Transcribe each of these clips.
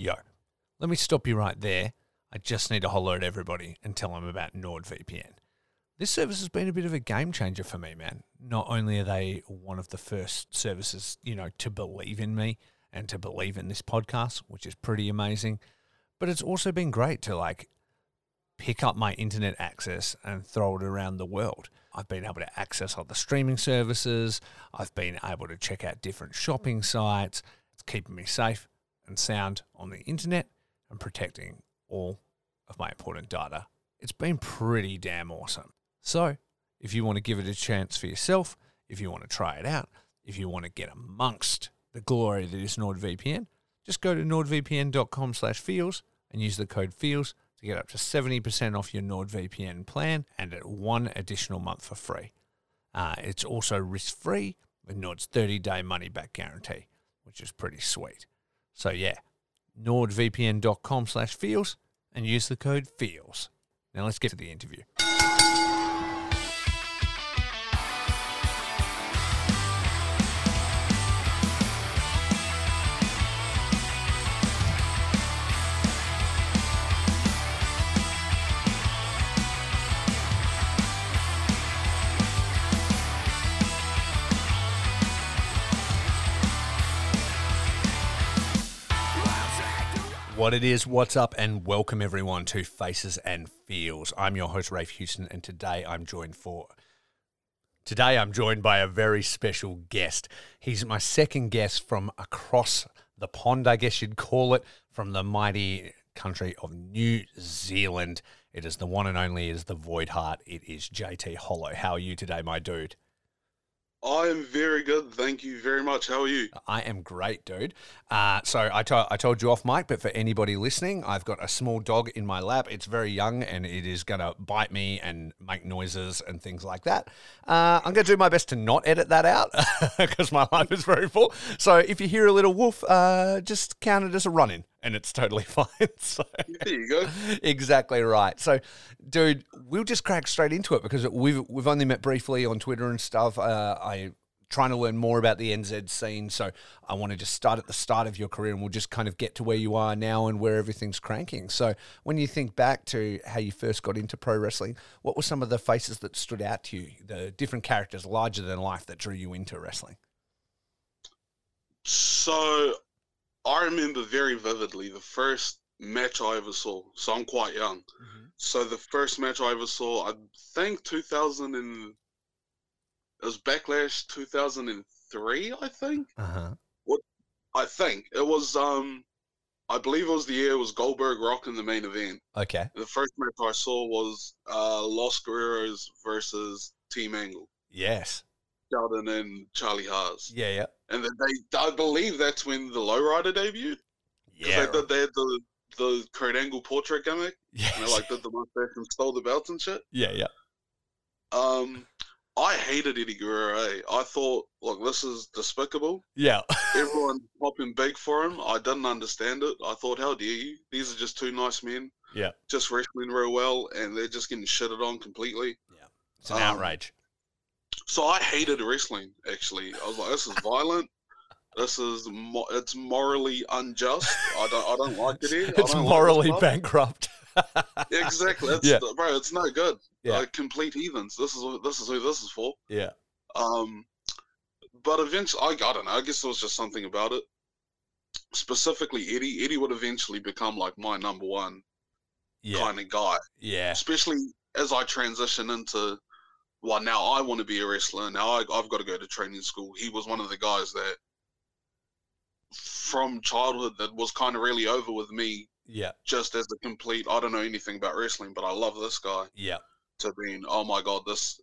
Yo, let me stop you right there. I just need to holler at everybody and tell them about NordVPN. This service has been a bit of a game changer for me, man. Not only are they one of the first services, you know, to believe in me and to believe in this podcast, which is pretty amazing, but it's also been great to like pick up my internet access and throw it around the world. I've been able to access other streaming services. I've been able to check out different shopping sites. It's keeping me safe and sound on the internet and protecting all of my important data. It's been pretty damn awesome. So, if you want to give it a chance for yourself, if you want to try it out, if you want to get amongst the glory that is NordVPN, just go to nordvpn.com slash feels and use the code feels to get up to 70% off your NordVPN plan and at one additional month for free. Uh, it's also risk-free with Nord's 30-day money-back guarantee, which is pretty sweet. So yeah, nordvpn.com slash feels and use the code feels. Now let's get to the interview. What it is, what's up, and welcome everyone to Faces and Feels. I'm your host, Rafe Houston, and today I'm joined for. Today I'm joined by a very special guest. He's my second guest from across the pond, I guess you'd call it, from the mighty country of New Zealand. It is the one and only, it is the Voidheart. It is JT Hollow. How are you today, my dude? I am very good. Thank you very much. How are you? I am great, dude. Uh, so I, to- I told you off mic, but for anybody listening, I've got a small dog in my lap. It's very young and it is going to bite me and make noises and things like that. Uh, I'm going to do my best to not edit that out because my life is very full. So if you hear a little woof, uh, just count it as a run in and it's totally fine. So There you go. exactly right. So, dude, we'll just crack straight into it because we've we've only met briefly on Twitter and stuff. Uh, I trying to learn more about the NZ scene, so I want to just start at the start of your career, and we'll just kind of get to where you are now and where everything's cranking. So, when you think back to how you first got into pro wrestling, what were some of the faces that stood out to you? The different characters, larger than life, that drew you into wrestling. So, I remember very vividly the first match I ever saw. So I'm quite young. So the first match I ever saw, I think 2000 and it was Backlash 2003. I think. Uh huh. I think it was. Um, I believe it was the year it was Goldberg Rock in the main event. Okay. The first match I saw was uh, Los Guerreros versus Team Angle, Yes. Shelton and Charlie Haas. Yeah. Yeah. And then they, I believe that's when the Lowrider debuted. Yeah. they, they had the the Kurt Angle portrait gimmick, Yeah, like did the mustache and stole the belts and shit. yeah. Yeah. Um, I hated Eddie Guerrero. eh? I thought, look, this is despicable. Yeah. Everyone popping big for him. I didn't understand it. I thought, how dare you? These are just two nice men. Yeah. Just wrestling real well, and they're just getting shitted on completely. Yeah, it's an Um, outrage. So I hated wrestling. Actually, I was like, this is violent. This is mo- it's morally unjust. I don't I don't like it here. It's don't like morally bankrupt. Exactly. It's, Yeah. bro, it's no good. Yeah. Like complete heathens. This is what- this is who this is for. Yeah. Um, but eventually, I, I don't know. I guess there was just something about it. Specifically, Eddie. Eddie would eventually become like my number one Yeah. kind of guy. Yeah. Especially as I transition into, well, now I want to be a wrestler. Now I, I've got to go to training school. He was one of the guys that, from childhood, that was kind of really over with me. Yeah. Just as a complete, I don't know anything about wrestling, but I love this guy. Yeah. to being, oh my god, this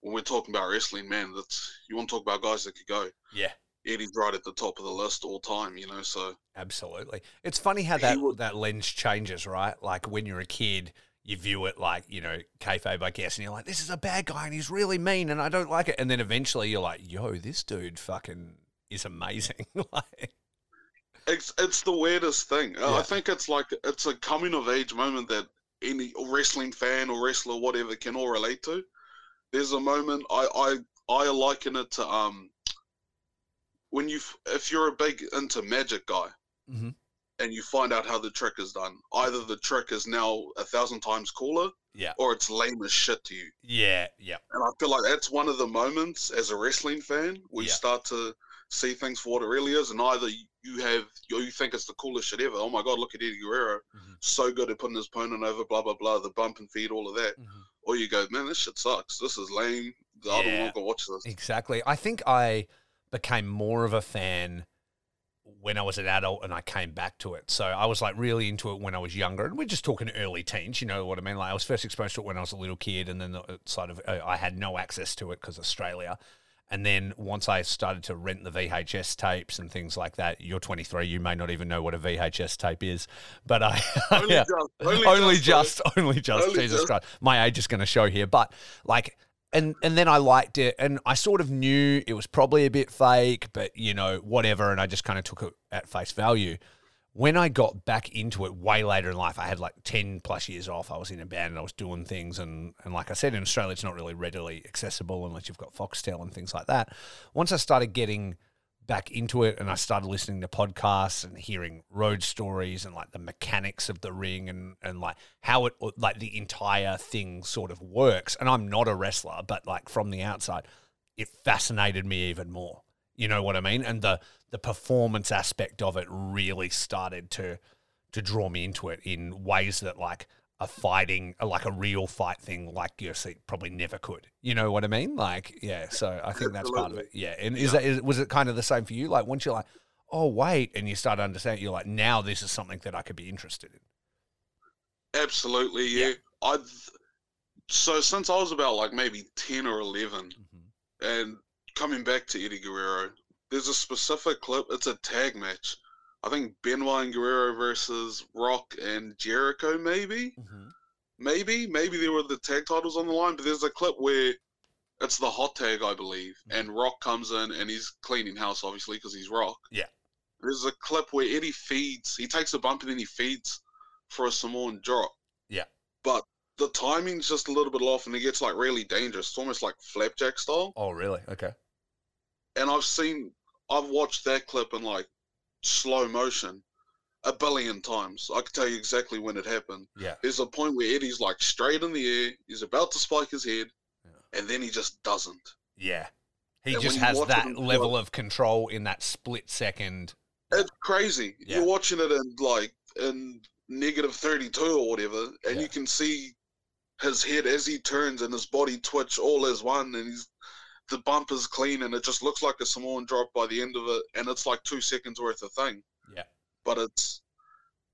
when we're talking about wrestling, man, that's you want to talk about guys that could go. Yeah. Eddie's right at the top of the list all time, you know. So Absolutely. It's funny how that would- that lens changes, right? Like when you're a kid, you view it like you know kayfabe, I guess, and you're like, "This is a bad guy, and he's really mean, and I don't like it." And then eventually, you're like, "Yo, this dude fucking is amazing." like, it's it's the weirdest thing. Yeah. I think it's like it's a coming of age moment that any wrestling fan or wrestler, whatever, can all relate to. There's a moment I I I liken it to um when you if you're a big into magic guy, Mhm. And you find out how the trick is done. Either the trick is now a thousand times cooler, Yeah. or it's lame as shit to you. Yeah. Yeah. And I feel like that's one of the moments as a wrestling fan where you Yeah. start to see things for what it really is, and either you have you think it's the coolest shit ever. Oh my god, look at Eddie Guerrero, Mhm. so good at putting his opponent over, blah blah blah, the bump and feed, all of that. Mhm. Or you go, man, this shit sucks. This is lame. I don't want to watch this. Exactly. I think I became more of a fan when I was an adult and I came back to it. So I was like really into it when I was younger. And we're just talking early teens, you know what I mean? Like I was first exposed to it when I was a little kid and then the, sort of uh, I had no access to it because Australia. And then once I started to rent the VHS tapes and things like that, you're 23, you may not even know what a VHS tape is, but I Only yeah. just, only, only, just, just, only just Only jesus just. christ my age is going to show here but like and and then i liked it and i sort of knew it was probably a bit fake but you know whatever and i just kind of took it at face value. When i got back into it way later in life i had like 10 plus years off. I was in a band and i was doing things and and like i said in australia it's not really readily accessible unless you've got foxtel and things like that. Once i started getting back into it and I started listening to podcasts and hearing road stories and like the mechanics of the ring and and like how it like the entire thing sort of works. And I'm not a wrestler but like from the outside it fascinated me even more. You know what I mean? And the the performance aspect of it really started to to draw me into it in ways that like a fighting like a real fight thing like UFC probably never could. You know what I mean? Like yeah, so I think that's part of it. Yeah. And is Yeah. that is, was it kind of the same for you? Like once you're like, "Oh, wait," and you start understanding, you're like, "Now this is something that I could be interested in." Absolutely, yeah. Yeah. I so since I was about like maybe ten or eleven, mm-hmm. and coming back to Eddie Guerrero, there's a specific clip. It's a tag match. I think Benoit and Guerrero versus Rock and Jericho, maybe, maybe, maybe there were the tag titles on the line. But there's a clip where it's the hot tag, I believe, Mhm. and Rock comes in and he's cleaning house, obviously, because he's Rock. Yeah. There's a clip where Eddie feeds. He takes a bump and then he feeds for a Samoan drop. Yeah. But the timing's just a little bit off, and it gets like really dangerous. It's almost like flapjack style. Oh, really? Okay. And I've seen, I've watched that clip and like slow motion a billion times. I can tell you exactly when it happened. Yeah. There's a point where Eddie's like straight in the air. He's about to spike his head, Yeah. and then he just doesn't. Yeah. He And just has that level play- of control in that split second. It's crazy. Yeah. You're watching it in like in negative 32 or whatever, and Yeah. you can see his head as he turns and his body twitch all as one, and he's the bump is clean, and it just looks like a Samoan drop by the end of it, and it's like two seconds worth of thing. Yeah. But it's,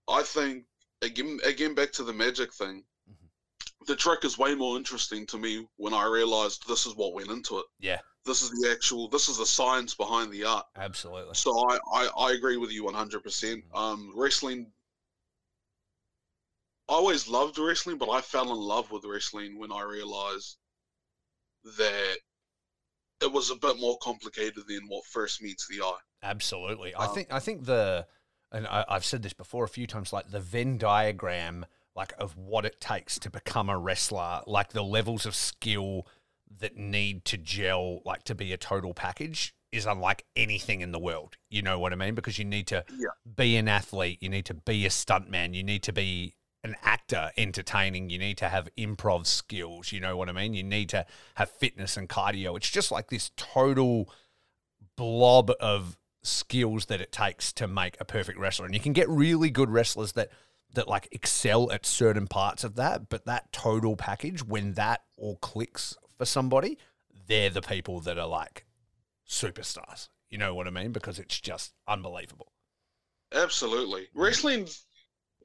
I think again, again back to the magic thing. Mhm. The trick is way more interesting to me when I realized this is what went into it. Yeah. This is the actual, this is the science behind the art. Absolutely. So I, I, I agree with you 100%. Mhm. Um, wrestling, I always loved wrestling, but I fell in love with wrestling when I realized that it was a bit more complicated than what first meets the eye. Absolutely. I Um, think I think the and I, I've said this before a few times, like the Venn diagram, like of what it takes to become a wrestler, like the levels of skill that need to gel, like to be a total package, is unlike anything in the world. You know what I mean? Because you need to Yeah. be an athlete, you need to be a stuntman, you need to be an actor entertaining, you need to have improv skills, you know what I mean? You need to have fitness and cardio. It's just like this total blob of skills that it takes to make a perfect wrestler. And you can get really good wrestlers that that like excel at certain parts of that, but that total package when that all clicks for somebody, they're the people that are like superstars. You know what I mean? Because it's just unbelievable. Absolutely. Wrestling,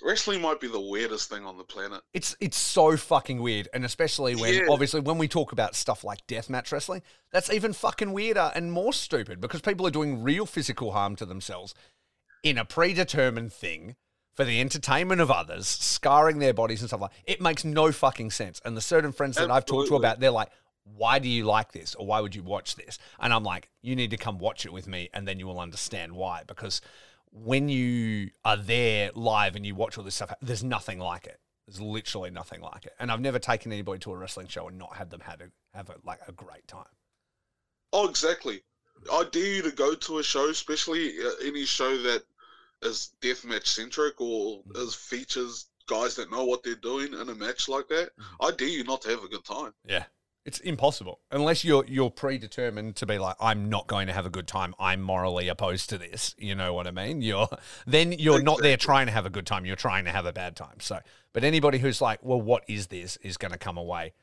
wrestling might be the weirdest thing on the planet. It's it's so fucking weird, and especially when Yeah. obviously when we talk about stuff like deathmatch wrestling, that's even fucking weirder and more stupid because people are doing real physical harm to themselves in a predetermined thing for the entertainment of others, scarring their bodies and stuff like. It makes no fucking sense. And the certain friends that I've talked to about, they're like, "Why do you like this, or why would you watch this?" And I'm like, "You need to come watch it with me, and then you will understand why." Because when you are there live and you watch all this stuff, there's nothing like it. There's literally nothing like it. And I've never taken anybody to a wrestling show and not had them had a, have a, like a great time. Oh, exactly. I dare you to go to a show, especially uh, any show that is deathmatch centric or as features guys that know what they're doing in a match like that, Mhm. I dare you not to have a good time. Yeah. It's impossible unless you're you're predetermined to be like I'm not going to have a good time. I'm morally opposed to this. You know what I mean? You're then you're not there trying to have a good time. You're trying to have a bad time. So, but anybody who's like, well, what is this? Is going to come away,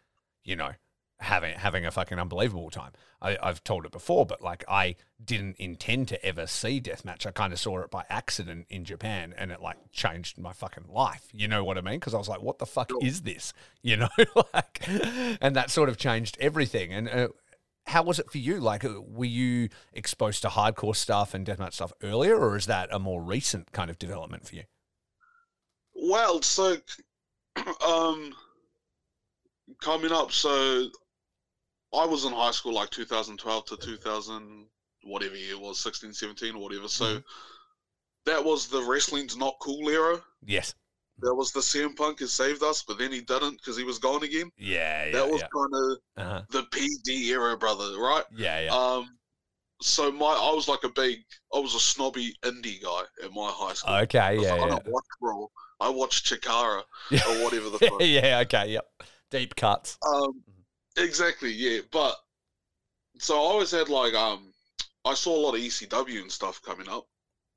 you know, having having a fucking unbelievable time. I, I've told it before, but like I didn't intend to ever see deathmatch. I kind of saw it by accident in Japan, and it like changed my fucking life. You know what I mean? Because I was like, what the fuck is this? You know, like, and that sort of changed everything. And uh, how was it for you? Like, uh, were you exposed to hardcore stuff and deathmatch stuff earlier, or is that a more recent kind of development for you? Well, so um coming up, so I was in high school like 2012 to 2000 whatever year it was, 16, 17 or whatever. So Mhm. that was the wrestling's not cool era. Yes. That was the CM Punk has saved us, but then he didn't because he was gone again. Yeah. Yeah. that was yeah. kind of Uh-huh. the PG era, brother, right? Yeah. Yeah. Um, so my I was like a big, I was a snobby indie guy at my high school. okay. Was Yeah. I Yeah. don't watch Raw. I watched Chikara Yeah. or whatever the yeah, fuck. yeah, okay, yep. Deep cuts. Um, exactly, yeah. But so I always had like um, I saw a lot of ECW and stuff coming up,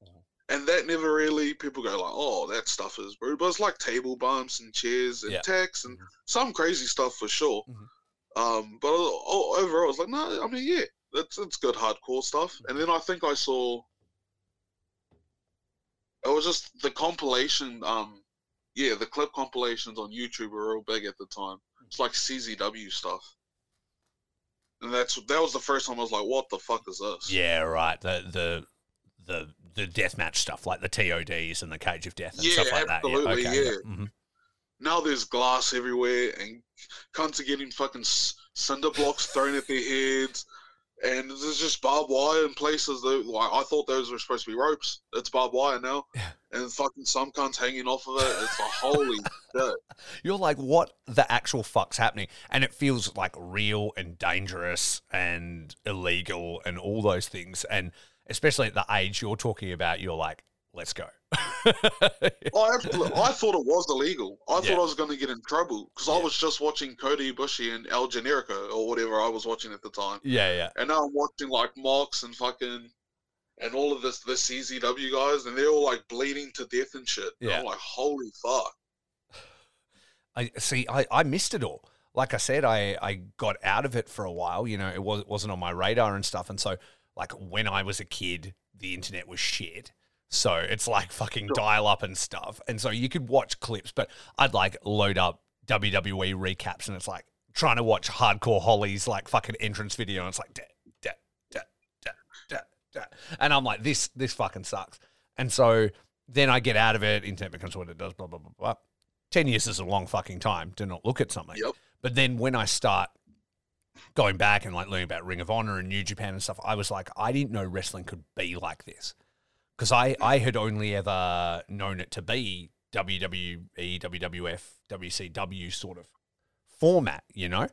Mhm. and that never really people go like, oh, that stuff is rude. But it's like table bumps and chairs and Yeah. tacks and Mhm. some crazy stuff for sure. Mhm. Um, but overall, I was like, no, I mean, yeah, that's it's good hardcore stuff. And then I think I saw. It was just the compilation. Um, yeah, the clip compilations on YouTube were real big at the time. It's like CZW stuff, and that's that was the first time I was like, "What the fuck is this?" Yeah, right. The the the the deathmatch stuff, like the TODs and the Cage of Death and stuff Yeah, like that. absolutely, Yeah, okay. yeah. mhm. Now there's glass everywhere, and cunts are getting fucking cinder blocks thrown at their heads, and there's just barbed wire in places. That, like I thought those were supposed to be ropes. It's barbed wire now, Yeah. and fucking some cunts hanging off of it. It's like holy shit. You're like, what the actual fuck's happening? And it feels like real and dangerous and illegal and all those things. And especially at the age you're talking about, you're like, let's go. I I thought it was illegal. I Yeah. thought I was going to get in trouble because I was just watching Cody Bushy and El Generico or whatever I was watching at the time. yeah, yeah. And now I'm watching like Mox and fucking and all of this the CZW guys, and they're all like bleeding to death and shit. And Yeah. I'm like, holy fuck. I see. I, I missed it all. Like I said, I, I got out of it for a while. You know, it was it wasn't on my radar and stuff. And so, like when I was a kid, the internet was shit. So it's like fucking Sure. dial up and stuff. And so you could watch clips, but I'd like load up WWE recaps, and it's like trying to watch hardcore Holly's like fucking entrance video, and it's like da da da da da da, and I'm like, this this fucking sucks. And so then I get out of it. Internet becomes what it does. Blah blah blah blah. 10 years is a long fucking time to not look at something. Yep. But then when I start going back and like learning about Ring of Honor and New Japan and stuff, I was like, I didn't know wrestling could be like this. Because I, I had only ever known it to be WWE, WWF, WCW sort of format, you know?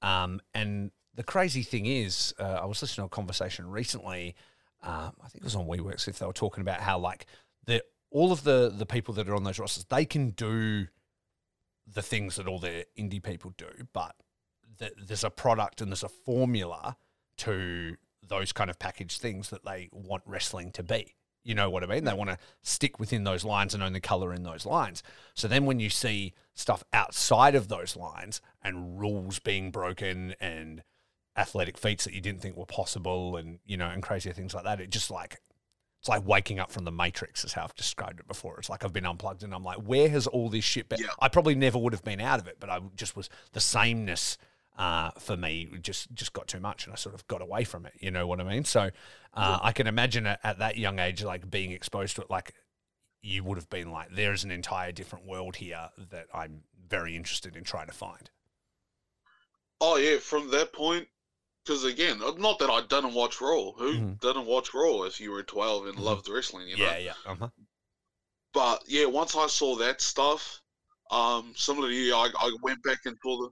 Um, and the crazy thing is, uh, I was listening to a conversation recently. Um, I think it was on WeWorks if they were talking about how like the all of the the people that are on those rosters, they can do the things that all the indie people do, but th- there's a product and there's a formula to those kind of packaged things that they want wrestling to be. You know what I mean? They want to stick within those lines and only color in those lines. So then when you see stuff outside of those lines and rules being broken and athletic feats that you didn't think were possible and you know and crazier things like that, it just like it's like waking up from the matrix is how I've described it before. It's like I've been unplugged and I'm like, where has all this shit been? Yeah. I probably never would have been out of it, but I just was the sameness uh, for me just just got too much and I sort of got away from it. You know what I mean? So uh, I can imagine at, at that young age, like being exposed to it, like you would have been like, there is an entire different world here that I'm very interested in trying to find. Oh yeah, from that point, because again, uh, not that I didn't watch Raw. Who Mhm. didn't watch Raw if you were twelve and Mhm. loved wrestling? You know. Yeah, yeah. Uh-huh. But yeah, once I saw that stuff, um, similar to you, I, I went back and saw the.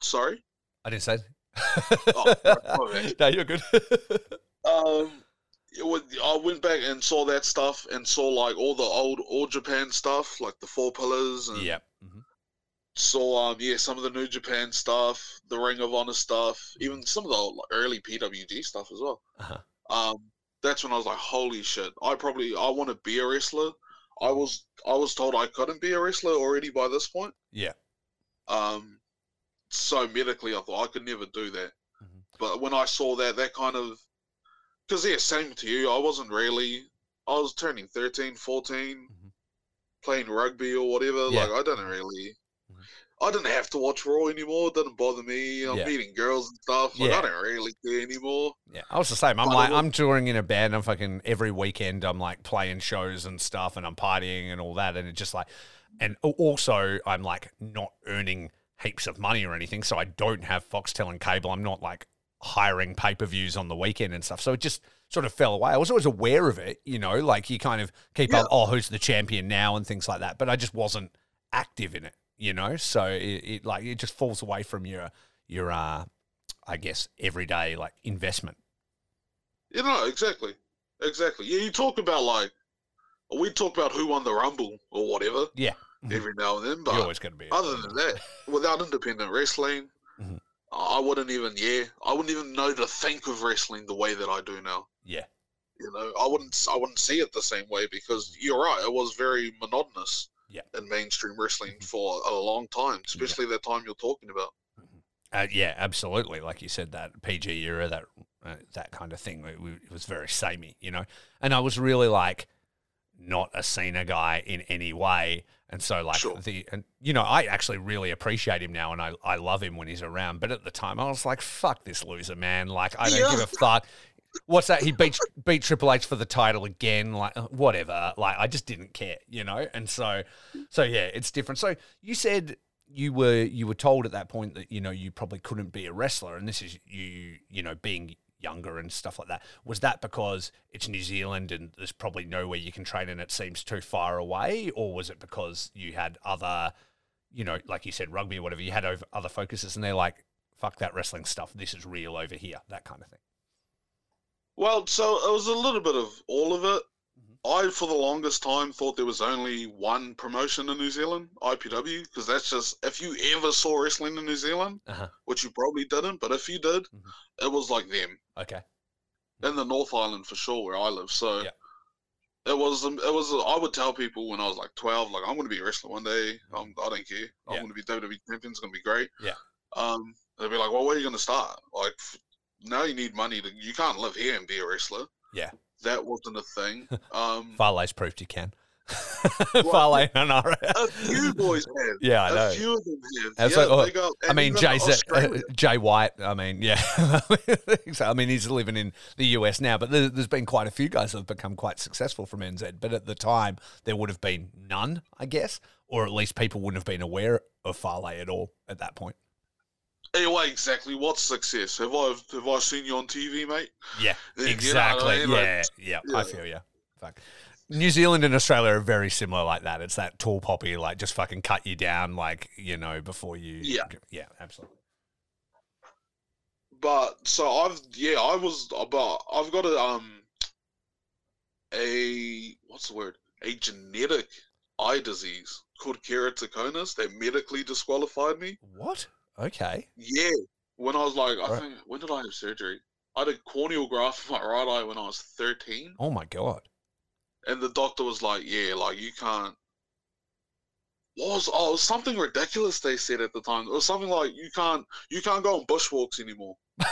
Sorry. I didn't say. Oh, my no, you're good. Um, it would, I went back and saw that stuff and saw like all the old All Japan stuff, like the Four Pillars, and Yep. Mhm. saw um yeah some of the New Japan stuff, the Ring of Honor stuff, even some of the like, early PWG stuff as well. Uh-huh. Um, that's when I was like, holy shit! I probably I want to be a wrestler. I was I was told I couldn't be a wrestler already by this point. Yeah. Um, so medically, I thought I could never do that. Mhm. But when I saw that, that kind of, because yeah, same to you. I wasn't really. I was turning 13, 14, Mhm. playing rugby or whatever. Yeah. Like I didn't really. Mhm. I didn't have to watch Raw anymore. It didn't bother me. I'm Yeah. meeting girls and stuff. Like Yeah. I don't really care anymore. Yeah, I was the same. I'm But like, will- I'm touring in a band. I'm fucking every weekend. I'm like playing shows and stuff, and I'm partying and all that. And it's just like, and also I'm like not earning heaps of money or anything, so I don't have Foxtel and cable. I'm not like hiring pay per views on the weekend and stuff. So it just sort of fell away. I was always aware of it, you know, like you kind of keep Yeah. up. Oh, who's the champion now and things like that. But I just wasn't active in it, you know. So it, it like it just falls away from your your uh, I guess everyday like investment. You know, exactly. Exactly. Yeah, you talk about like, we talk about who won the Rumble or whatever Yeah. Mhm. every now and then, You're but always going to be. other than that, without independent wrestling, Mhm. I wouldn't even, yeah, I wouldn't even know to think of wrestling the way that I do now. yeah, You know, I wouldn't, I wouldn't see it the same way because you're right, it was very monotonous Yeah. in mainstream wrestling Mhm. for a long time, especially that time you're talking about. uh, yeah, absolutely. Like you said, that PG era, that uh, that kind of thing, it, it was very samey, you know. And I was really like not a Cena guy in any way, and so like Sure. the and you know I actually really appreciate him now, and I I love him when he's around. But at the time, I was like, fuck this loser, man. Like I don't Yeah. give a fuck. What's that? He beat beat Triple H for the title again. Like uh, whatever. Like I just didn't care, you know. And so, so yeah, it's different. So you said you were you were told at that point that you know you probably couldn't be a wrestler, and this is you you know being younger and stuff like that. Was that because it's New Zealand and there's probably nowhere you can train and it seems too far away, or was it because you had other, you know, like you said, rugby or whatever, you had over other focuses, and they're like, fuck that wrestling stuff, this is real over here, that kind of thing. Well, so it was a little bit of all of it. I, for the longest time, thought there was only one promotion in New Zealand, IPW, because that's just if you ever saw wrestling in New Zealand, Uh huh. which you probably didn't, but if you did, Mhm. it was like them Okay. in the North Island for sure, where I live. So Yeah. it was, um, it was. I would tell people when I was like twelve, like I'm going to be a wrestler one day. I'm, I don't care. I'm Yeah. going to be WWE champion. It's going to be great. Yeah. Um, they'd be like, well, where are you going to start? Like now you need money to. You can't live here and be a wrestler. Yeah. That wasn't a thing. Um, Farley's proved you can. Farley and I. a few boys have. Yeah, I know. A few of them have. That's yeah, like- oh, I mean, Jay, uh, Jay White. I mean, yeah. so, I mean, he's living in the US now, but there, there's been quite a few guys that have become quite successful from NZ. But at the time, there would have been none, I guess, or at least people wouldn't have been aware of Farley at all at that point. Anyway, exactly. What's success? Have I have I seen you on TV, mate? Yeah, You know I exactly. mean? Like, yeah, yeah, I feel you. Fuck. New Zealand and Australia are very similar like that. It's that tall poppy, like just fucking cut you down, like you know, before you. Yeah. yeah, absolutely. but so I've yeah I was but I've got a um a what's the word a genetic eye disease called keratoconus. They medically disqualified me. What? Okay. Yeah, when I was like I Right. think when did I have surgery? I had a corneal graft in my right eye when I was 13. Oh my god. and the doctor was like, "Yeah, like you can't." What was oh was something ridiculous they said at the time. It was something like you can't you can't go on bushwalks anymore.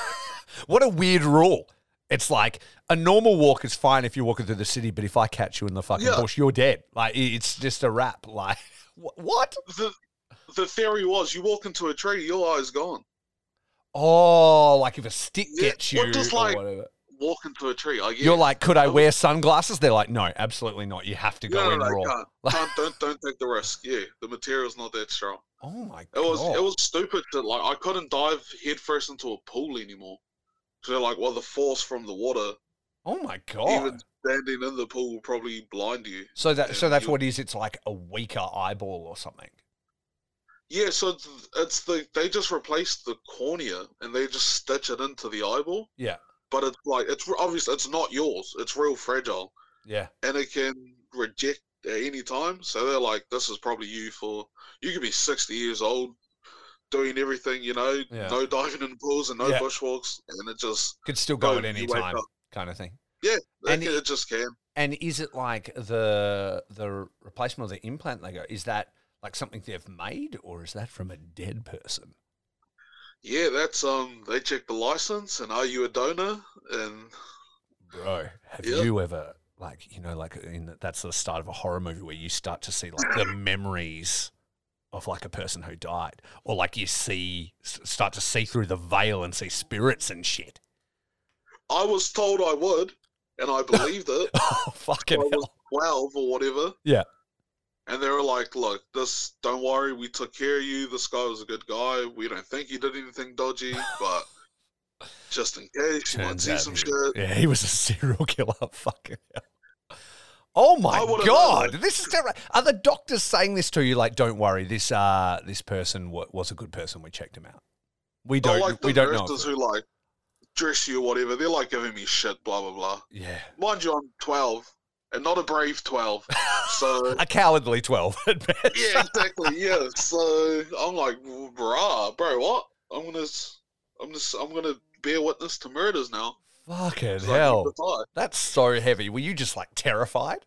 What a weird rule. It's like a normal walk is fine if you're walking through the city, but if I catch you in the fucking Yeah. bush, you're dead. Like it's just a wrap. Like wh- what? the the theory was you walk into a tree, your eye's gone. Oh, like if a stick Yeah, gets you or just like- whatever. Walk into a tree. I guess. You're like, could I wear sunglasses? They're like, no, absolutely not. You have to go no, in no, no, raw. can't, uh, can't, don't don't take the risk. Yeah, the material's not that strong. Oh my god! It was it was stupid that like I couldn't dive headfirst into a pool anymore. So they're like, well, the force from the water, oh my god. even standing in the pool, will probably blind you. so that so that's what it is. It's like a weaker eyeball or something. Yeah, so it's, the they just replaced the cornea and they just stitch it into the eyeball. Yeah. but it's like it's obviously it's not yours. It's real fragile, Yeah. and it can reject at any time. So they're like, this is probably you for you could be sixty years old, doing everything, you know, Yeah. no diving in pools and no Yeah. bushwalks, and it just Could still go at any time, kind of thing. Yeah, And it- it just can. And is it like the the replacement of the implant they go? Is that like something they've made, or is that from a dead person? Yeah, that's um. They check the license and are you a donor? And Bro, have Yeah. you ever like you know like in the, that's the start of a horror movie where you start to see like the memories of like a person who died, or like you see start to see through the veil and see spirits and shit. I was told I would, and I believed it. Oh fucking I was hell! twelve or whatever. Yeah. And they were like, "Look, this. Don't worry. We took care of you. This guy was a good guy. We don't think he did anything dodgy, but just in case you might see some he- shit." Yeah, he was a serial killer. Fucking hell. Oh my god, this is terrible. Are the doctors saying this to you? Like, don't worry, this uh, this person wa- was a good person. We checked him out. We don't. like we don't know. who like dress you or whatever. They're like giving me shit. Blah blah blah. yeah, Mind you, I'm twelve and not a brave twelve. So a cowardly twelve yeah, exactly. Yeah. So I'm like, brah, bro, what? I'm gonna, s- I'm just, I'm gonna bear witness to murders now. Fucking So hell, that's so heavy. Were you just like terrified?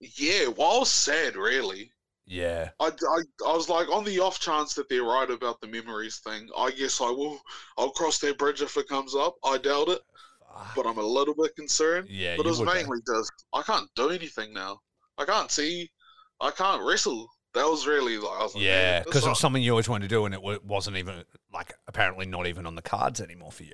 Yeah, well, sad, really. Yeah. I, I, I was like, on the off chance that they're right about the memories thing, I guess I will. I'll cross that bridge if it comes up. I doubt it. But I'm a little bit concerned. yeah, But it was mainly just I can't do anything now. I can't see. I can't wrestle. That was really like I was like, Yeah, because it was something you always wanted to do, and it wa- wasn't even like apparently not even on the cards anymore for you.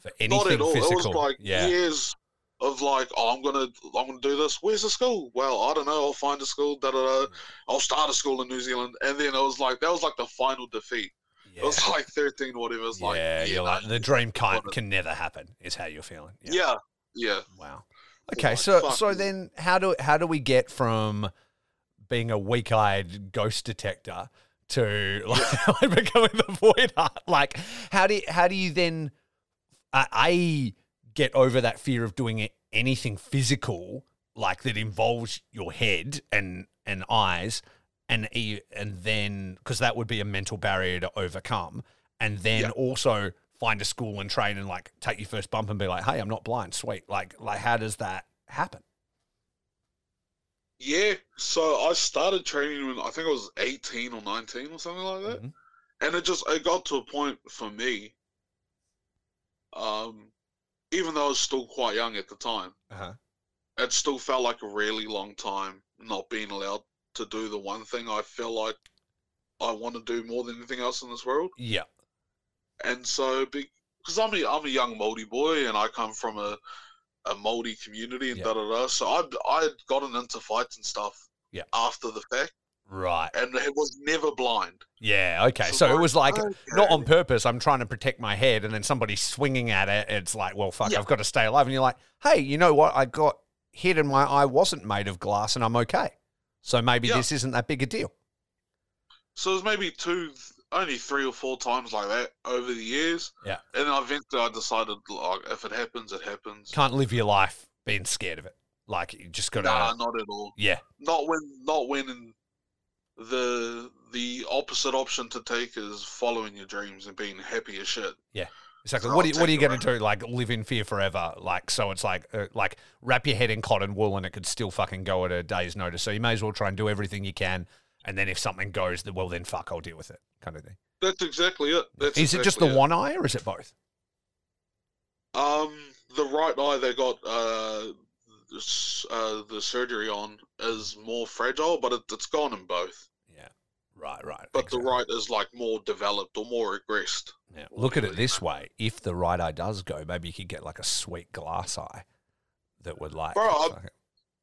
For anything not at all. physical, It was like yeah, years of like, oh, I'm gonna, I'm gonna do this. Where's the school? Well, I don't know. I'll find a school. Da da da. I'll start a school in New Zealand, and then it was like that was like the final defeat. Yeah, It was like 13 or whatever. It was like, yeah. yeah, You're like the dream can't can never happen. Is how you're feeling. Yeah. yeah, yeah. Wow. Okay, like, so so you. then how do how do we get from being a weak-eyed ghost detector to like, like becoming the Voidheart? Like how do you, how do you then uh, a get over that fear of doing anything physical like that involves your head and and eyes and and then because that would be a mental barrier to overcome and then Yeah. also find a school and train and like take your first bump and be like hey i'm not blind sweet like like how does that happen Yeah, so I started training when I think I was 18 or 19 or something like that. Mhm. And it just it got to a point for me um even though I was still quite young at the time, uh-huh it still felt like a really long time not being allowed to do the one thing I feel like I want to do more than anything else in this world. yeah And so because I'm a I'm a young Māori boy and I come from a a Māori community and Yeah. da da da, so I I had gotten into fights and stuff Yeah. after the fact right and it was never blind. yeah okay So so it was like okay. not on purpose i'm trying to protect my head and then somebody swinging at it it's like well fuck Yeah. i've got to stay alive and you're like hey you know what i got hit and my eye wasn't made of glass and i'm okay so maybe Yeah. this isn't that big a deal So there's maybe two, only three or four times like that over the years. Yeah. And eventually I decided, like, if it happens, it happens. can't live your life being scared of it like you just gotta Nah, not at all. yeah Not when, not when the the opposite option to take is following your dreams and being happy as shit. Exactly. What are you, what are you going to do? Like live in fear forever? Like so, it's like uh, like wrap your head in cotton wool, and it could still fucking go at a day's notice. So you may as well try and do everything you can, and then if something goes, well, then fuck, I'll deal with it, kind of thing. That's exactly it. That's is it just the exactly one eye, or is it both? Um, the right eye they got uh, this, uh the surgery on is more fragile, but it, it's gone in both. Yeah. Right. Right. But the exactly. right is like more developed or more regressed. Yeah. Look at it this know. way: if the right eye does go, maybe you could get like a sweet glass eye that would like. Bro, I'm- fucking-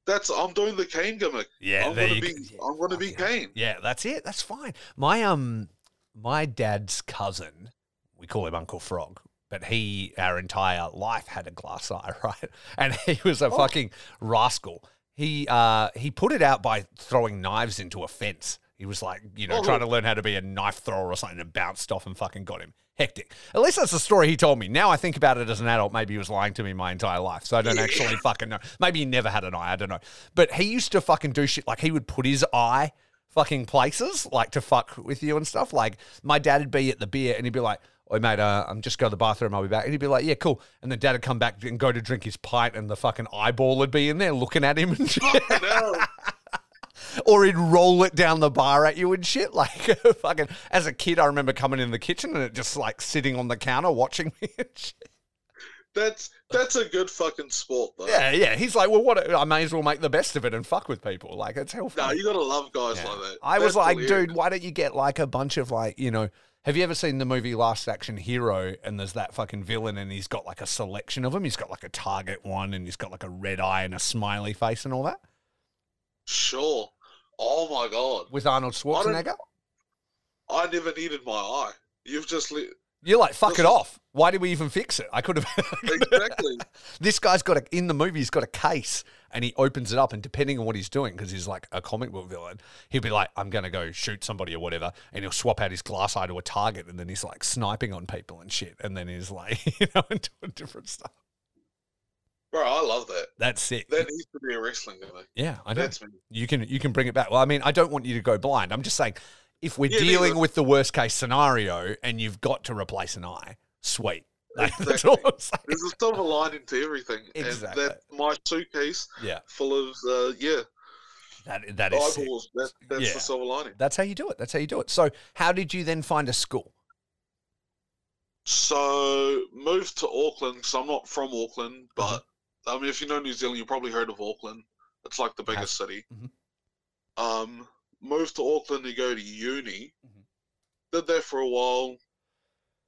That's I'm doing the cane gimmick. yeah. I'm there gonna be go. Yeah, I'm gonna be fuck yeah. Kane. Yeah, that's it. That's fine. My um my dad's cousin, we call him Uncle Frog, but he our entire life had a glass eye, right? And he was a Oh. fucking rascal. He uh he put it out by throwing knives into a fence He was like, you know, Oh, trying to learn how to be a knife thrower or something and bounced off and fucking got him. Hectic. At least that's the story he told me. Now I think about it as an adult, maybe he was lying to me my entire life. So I don't Yeah. actually fucking know. Maybe he never had an eye. I don't know. But he used to fucking do shit like he would put his eye fucking places like to fuck with you and stuff. Like my dad would be at the beer and he'd be like, "Oh mate, uh, I'm just going to the bathroom. I'll be back." And he'd be like, "Yeah, cool." And then dad would come back and go to drink his pint, and the fucking eyeball would be in there looking at him and shit. No. or he'd roll it down the bar at you and shit. Like fucking as a kid, I remember coming in the kitchen and it just like sitting on the counter watching me and shit. That's that's a good fucking sport though. Yeah, yeah. He's like, well, what? I may as well make the best of it and fuck with people. Like it's hell No, fun. you gotta love guys Yeah. like that. I was like, hilarious. dude, why don't you get like a bunch of like, you know, have you ever seen the movie Last Action Hero? And there's that fucking villain, and he's got like a selection of them. He's got like a target one, and he's got like a red eye and a smiley face and all that Sure. Oh my god. with Arnold Schwarzenegger. I never needed my eye. You've just li- You're like, fuck it off. Why did we even fix it? I could have. exactly. this guy's got a in the movie. He's got a case, and he opens it up, and depending on what he's doing, because he's like a comic book villain, he'll be like, "I'm gonna go shoot somebody or whatever," and he'll swap out his glass eye to a target, and then he's like sniping on people and shit, and then he's like, you know, and doing different stuff. Bro, I love that. That's it. That needs to be a wrestling guy. yeah, I know. That's me. You can you can bring it back. Well, I mean, I don't want you to go blind. I'm just saying, if we're Yeah, dealing neither. with the worst case scenario and you've got to replace an eye, sweet. That's Exactly. all I'm saying. There's a silver lining to everything. Exactly. And that my suitcase Yeah, full of uh, yeah that that is eyeballs. That, that's Yeah. the silver lining. That's how you do it. That's how you do it. So, how did you then find a school? So moved to Auckland because I'm not from Uh-huh. Auckland, but I mean, if you know New Zealand, you probably heard of Auckland. It's like the biggest city. Mhm. Um, moved to Auckland to go to uni. Mhm. Did that for a while.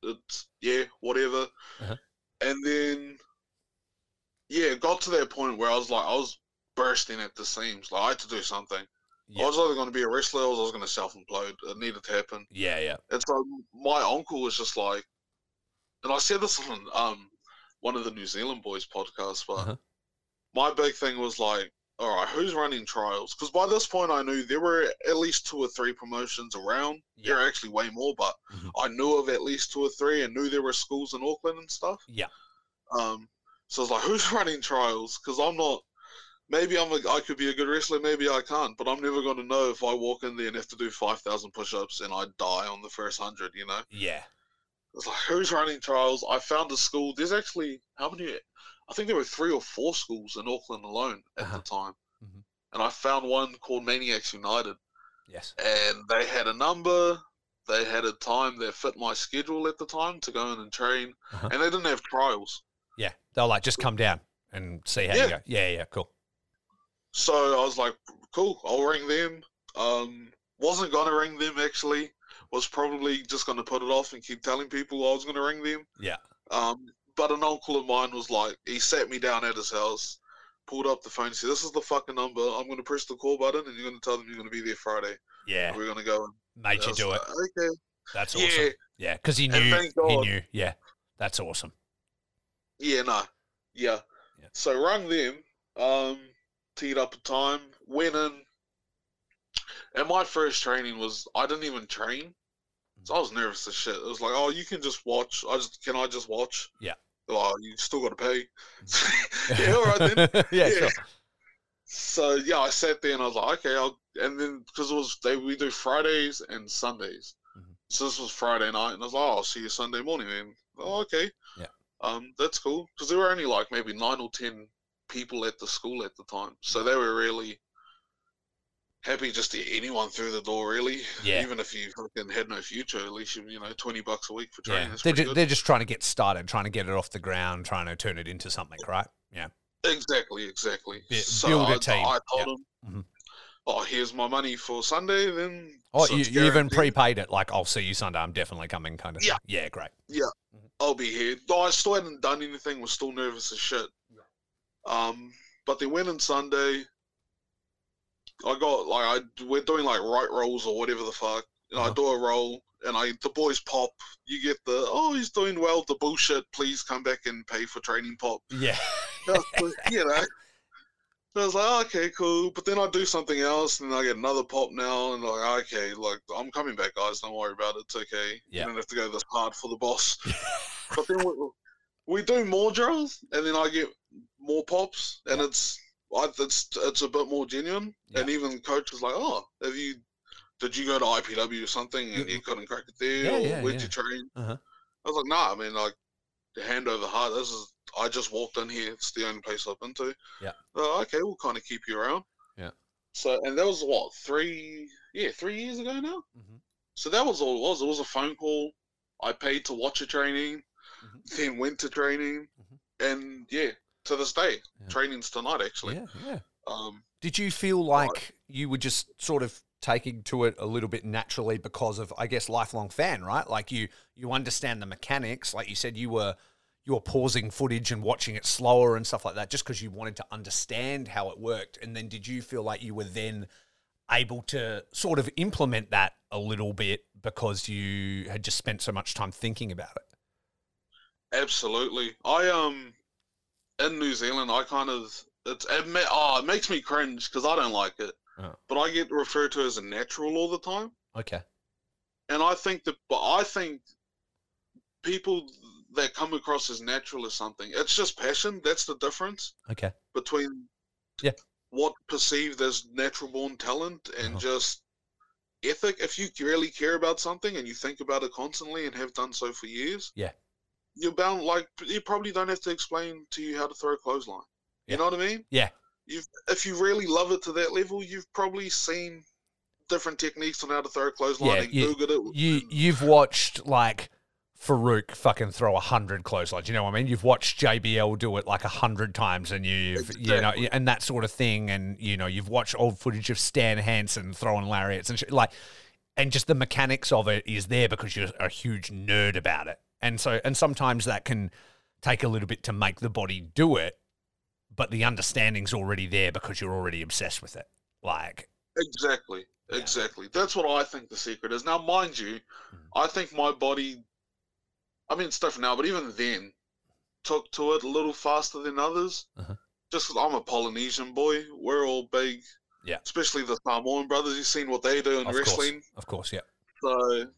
It's yeah, whatever. Uh-huh. And then yeah, got to that point where I was like, I was bursting at the seams. Like I had to do something. Yeah. I was either going to be a wrestler or I was going to self-implode. It needed to happen. Yeah, yeah. And so my uncle was just like, and I said this on um one of the New Zealand boys podcasts, but Uh-huh. my big thing was like, all right, who's running trials? Because by this point I knew there were at least two or three promotions around. There are actually way more, but Mhm. I knew of at least two or three, and knew there were schools in Auckland and stuff. Yeah. Um, so I was like, who's running trials? Because I'm not. Maybe I'm a, I could be a good wrestler, maybe I can't, but I'm never going to know if I walk in there and have to do 5,000 push ups and I die on the first 100, you know? Yeah. It's like, who's running trials? I found a school. There's actually, how many? I think there were three or four schools in Auckland alone at Uh-huh. the time. Mhm. And I found one called Maniacs United. Yes. And they had a number, they had a time that fit my schedule at the time to go in and train. Uh-huh. And they didn't have trials. Yeah. They'll like just come down and see how you go. Yeah, yeah, cool. So I was like, cool, I'll ring them. Um, wasn't gonna ring them actually. Was probably just gonna put it off and keep telling people I was gonna ring them. Yeah. Um, but an uncle of mine was like, he sat me down at his house, pulled up the phone, said, "This is the fucking number. I'm gonna press the call button, and you're gonna tell them you're gonna be there Friday. Yeah. We're gonna go." And Made you do it. Okay. That's awesome. Yeah, Yeah, because he knew. He knew. Yeah. That's awesome. Yeah. No. Yeah. Yeah. So rung them. Um, teed up a time. Went in. And my first training was I didn't even train. So I was nervous as shit. It was like, oh, you can just watch. I just can I just watch? Yeah. Oh, you still got to pay. yeah, all right then. yeah, Yeah. sure. So yeah, I sat there and I was like, okay, I'll. And then because it was they we do Fridays and Sundays, Mhm. so this was Friday night, and I was like, oh, I'll see you Sunday morning, man. Oh, okay. Yeah. Um, that's cool because there were only like maybe nine or ten people at the school at the time, so they were really happy just to get anyone through the door. Really, Yeah. Even if you fucking had no future, at least you you know twenty bucks a week for training. Yeah. They're, ju- they're just trying to get started, trying to get it off the ground, trying to turn it into something, right? Yeah. Exactly, exactly. Bi- so build a team, I told yeah. him, Mhm. "Oh, here's my money for Sunday." Then Oh, so you, you even prepaid it, like, I'll see you Sunday. I'm definitely coming, kind of Yeah. thing. Yeah, great. Yeah. I'll be here. Though I still hadn't done anything, was still nervous as shit. Um, but they went on Sunday. I got like I we're doing like right rolls or whatever the fuck. And I Uh-huh. do a roll, and I the boys pop. You get the oh he's doing well. The bullshit. Please come back and pay for training pop. Yeah. you know. I was like, oh, okay, cool. But then I do something else, and I get another pop now, and like, okay, like I'm coming back, guys. Don't worry about it. It's okay. Yeah. You don't have to go this hard for the boss. but then we, we do more drills, and then I get more pops, and it's I, it's it's a bit more genuine. Yeah. And even the coach was like, oh, have you? Did you go to IPW or something and you couldn't crack it there, Yeah, or yeah, where'd you train? Uh-huh. I was like, nah. I mean, like, hand over heart. This is I just walked in here. It's the only place I've been to. Yeah. Oh, okay, we'll kind of keep you around. Yeah. So, and that was what three? Yeah, three years ago now. Mhm. So that was all it was. It was a phone call. I paid to watch a training, Mhm. then went to training, Mhm. and yeah, to this day, Yeah. training's tonight actually. Yeah, yeah. Um, Did you feel like you were just sort of taking to it a little bit naturally because of, I guess, lifelong fan, right? Like you, you understand the mechanics. Like you said, you were you were pausing footage and watching it slower and stuff like that, just because you wanted to understand how it worked. And then, did you feel like you were then able to sort of implement that a little bit because you had just spent so much time thinking about it? absolutely. I um, in New Zealand, I kind of it's it, ma- oh, it makes me cringe because I don't like it. Oh. But I get referred to as a natural all the time. Okay. and I think that, but I think people that come across as natural or something, it's just passion. That's the difference Okay. between Yeah. what perceived as natural born talent and Uh-huh. just ethic. If you really care about something and you think about it constantly and have done so for years, Yeah. You're bound. Like you probably don't have to explain to you how to throw a clothesline. Yeah. You know what I mean? Yeah. You've if you really love it to that level, you've probably seen different techniques on how to throw a clothesline Yeah, and you- Googled it. you you've watched like Faarooq fucking throw a hundred clotheslines. You know what I mean? You've watched JBL do it like a hundred times, and you've you know and that sort of thing. And you know you've watched old footage of Stan Hansen throwing lariats and shit, like, and just the mechanics of it is there because you're a huge nerd about it. And so and sometimes that can take a little bit to make the body do it, but the understanding's already there because you're already obsessed with it. Like, Exactly. Yeah. Exactly. That's what I think the secret is. Now, mind you, Mm. I think my body, I mean, it's different now, but even then, took to it a little faster than others. Uh-huh. Just 'cause I'm a Polynesian boy. We're all big. Yeah. Especially the Samoan brothers. You've seen what they do in of wrestling. course, of course, yeah. So,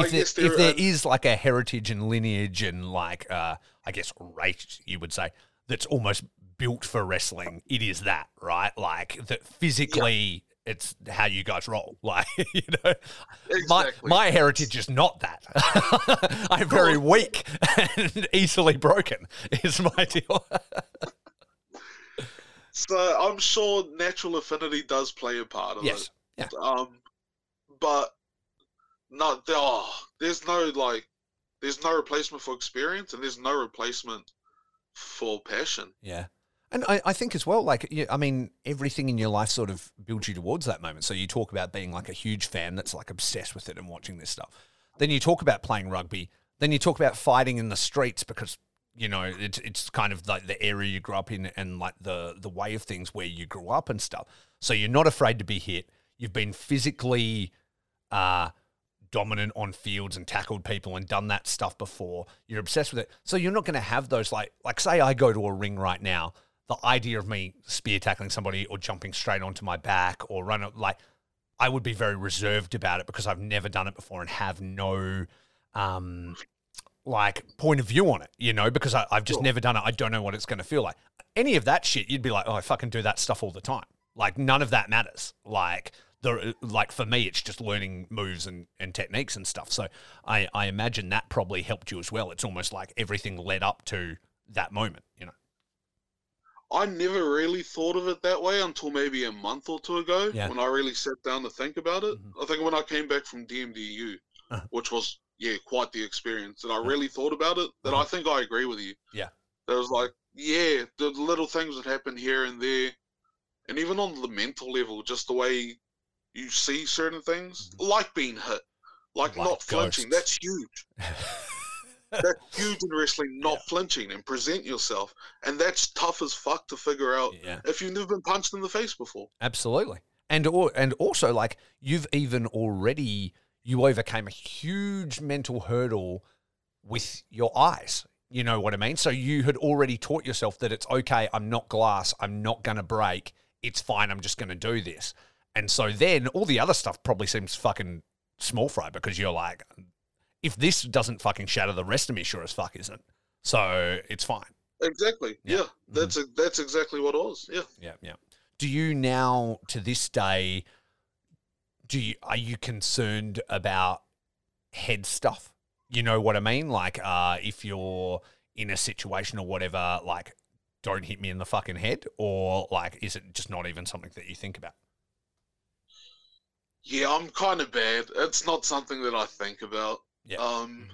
if there, if there- is like a heritage and lineage and like uh, I guess race, you would say that's almost built for wrestling. It is that, right? Like that physically, it's how you guys roll. Like you know, my Exactly. my heritage is not that. I'm very weak and easily broken. Is my deal. So I'm sure natural affinity does play a part of yes. it. Um, but no, there, oh, there's no like, there's no replacement for experience, and there's no replacement for passion. Yeah. And I, I think as well, like, I mean, everything in your life sort of builds you towards that moment. So you talk about being like a huge fan that's like obsessed with it and watching this stuff. Then you talk about playing rugby. Then you talk about fighting in the streets because, you know, it's, it's kind of like the area you grew up in and like the, the way of things where you grew up and stuff. So you're not afraid to be hit. You've been physically uh, dominant on fields and tackled people and done that stuff before. You're obsessed with it. So you're not going to have those like like say I go to a ring right now, the idea of me spear tackling somebody or jumping straight onto my back or run like I would be very reserved about it because I've never done it before and have no um like point of view on it, you know, because I, I've just Sure. never done it. I don't know what it's going to feel like. Any of that shit, you'd be like, oh, I fucking do that stuff all the time. Like none of that matters. Like the like for me, it's just learning moves and, and techniques and stuff. So I I imagine that probably helped you as well. It's almost like everything led up to that moment, you know. I never really thought of it that way until maybe a month or two ago Yeah. when I really sat down to think about it. Mhm. I think when I came back from DMDU, Uh-huh. which was yeah quite the experience, and I Uh-huh. really thought about it. That Uh-huh. I think I agree with you. Yeah. That was like yeah, the little things that happen here and there, and even on the mental level, just the way you see certain things, mm. like being hit, like. Like not flinching. ghosts. That's huge. That's huge in wrestling, not flinching and present yourself. And that's tough as fuck to figure out yeah. if you've never been punched in the face before. Absolutely. And or, and also like you've even already you overcame a huge mental hurdle with your eyes. You know what I mean? So you had already taught yourself that it's okay, I'm not glass, I'm not going to break. it's fine. I'm just going to do this. And so then all the other stuff probably seems fucking small fry because you're like, if this doesn't fucking shatter the rest of me, sure as fuck isn't. So it's fine. Exactly. Yeah. Yeah, that's a, that's exactly what it was. Yeah. Yeah, yeah. Do you now, to this day, do you are you concerned about head stuff? You know what I mean? Like, uh, if you're in a situation or whatever, like, don't hit me in the fucking head, or like, is it just not even something that you think about? Yeah, I'm kind of bad. It's not something that I think about. Yeah. Um,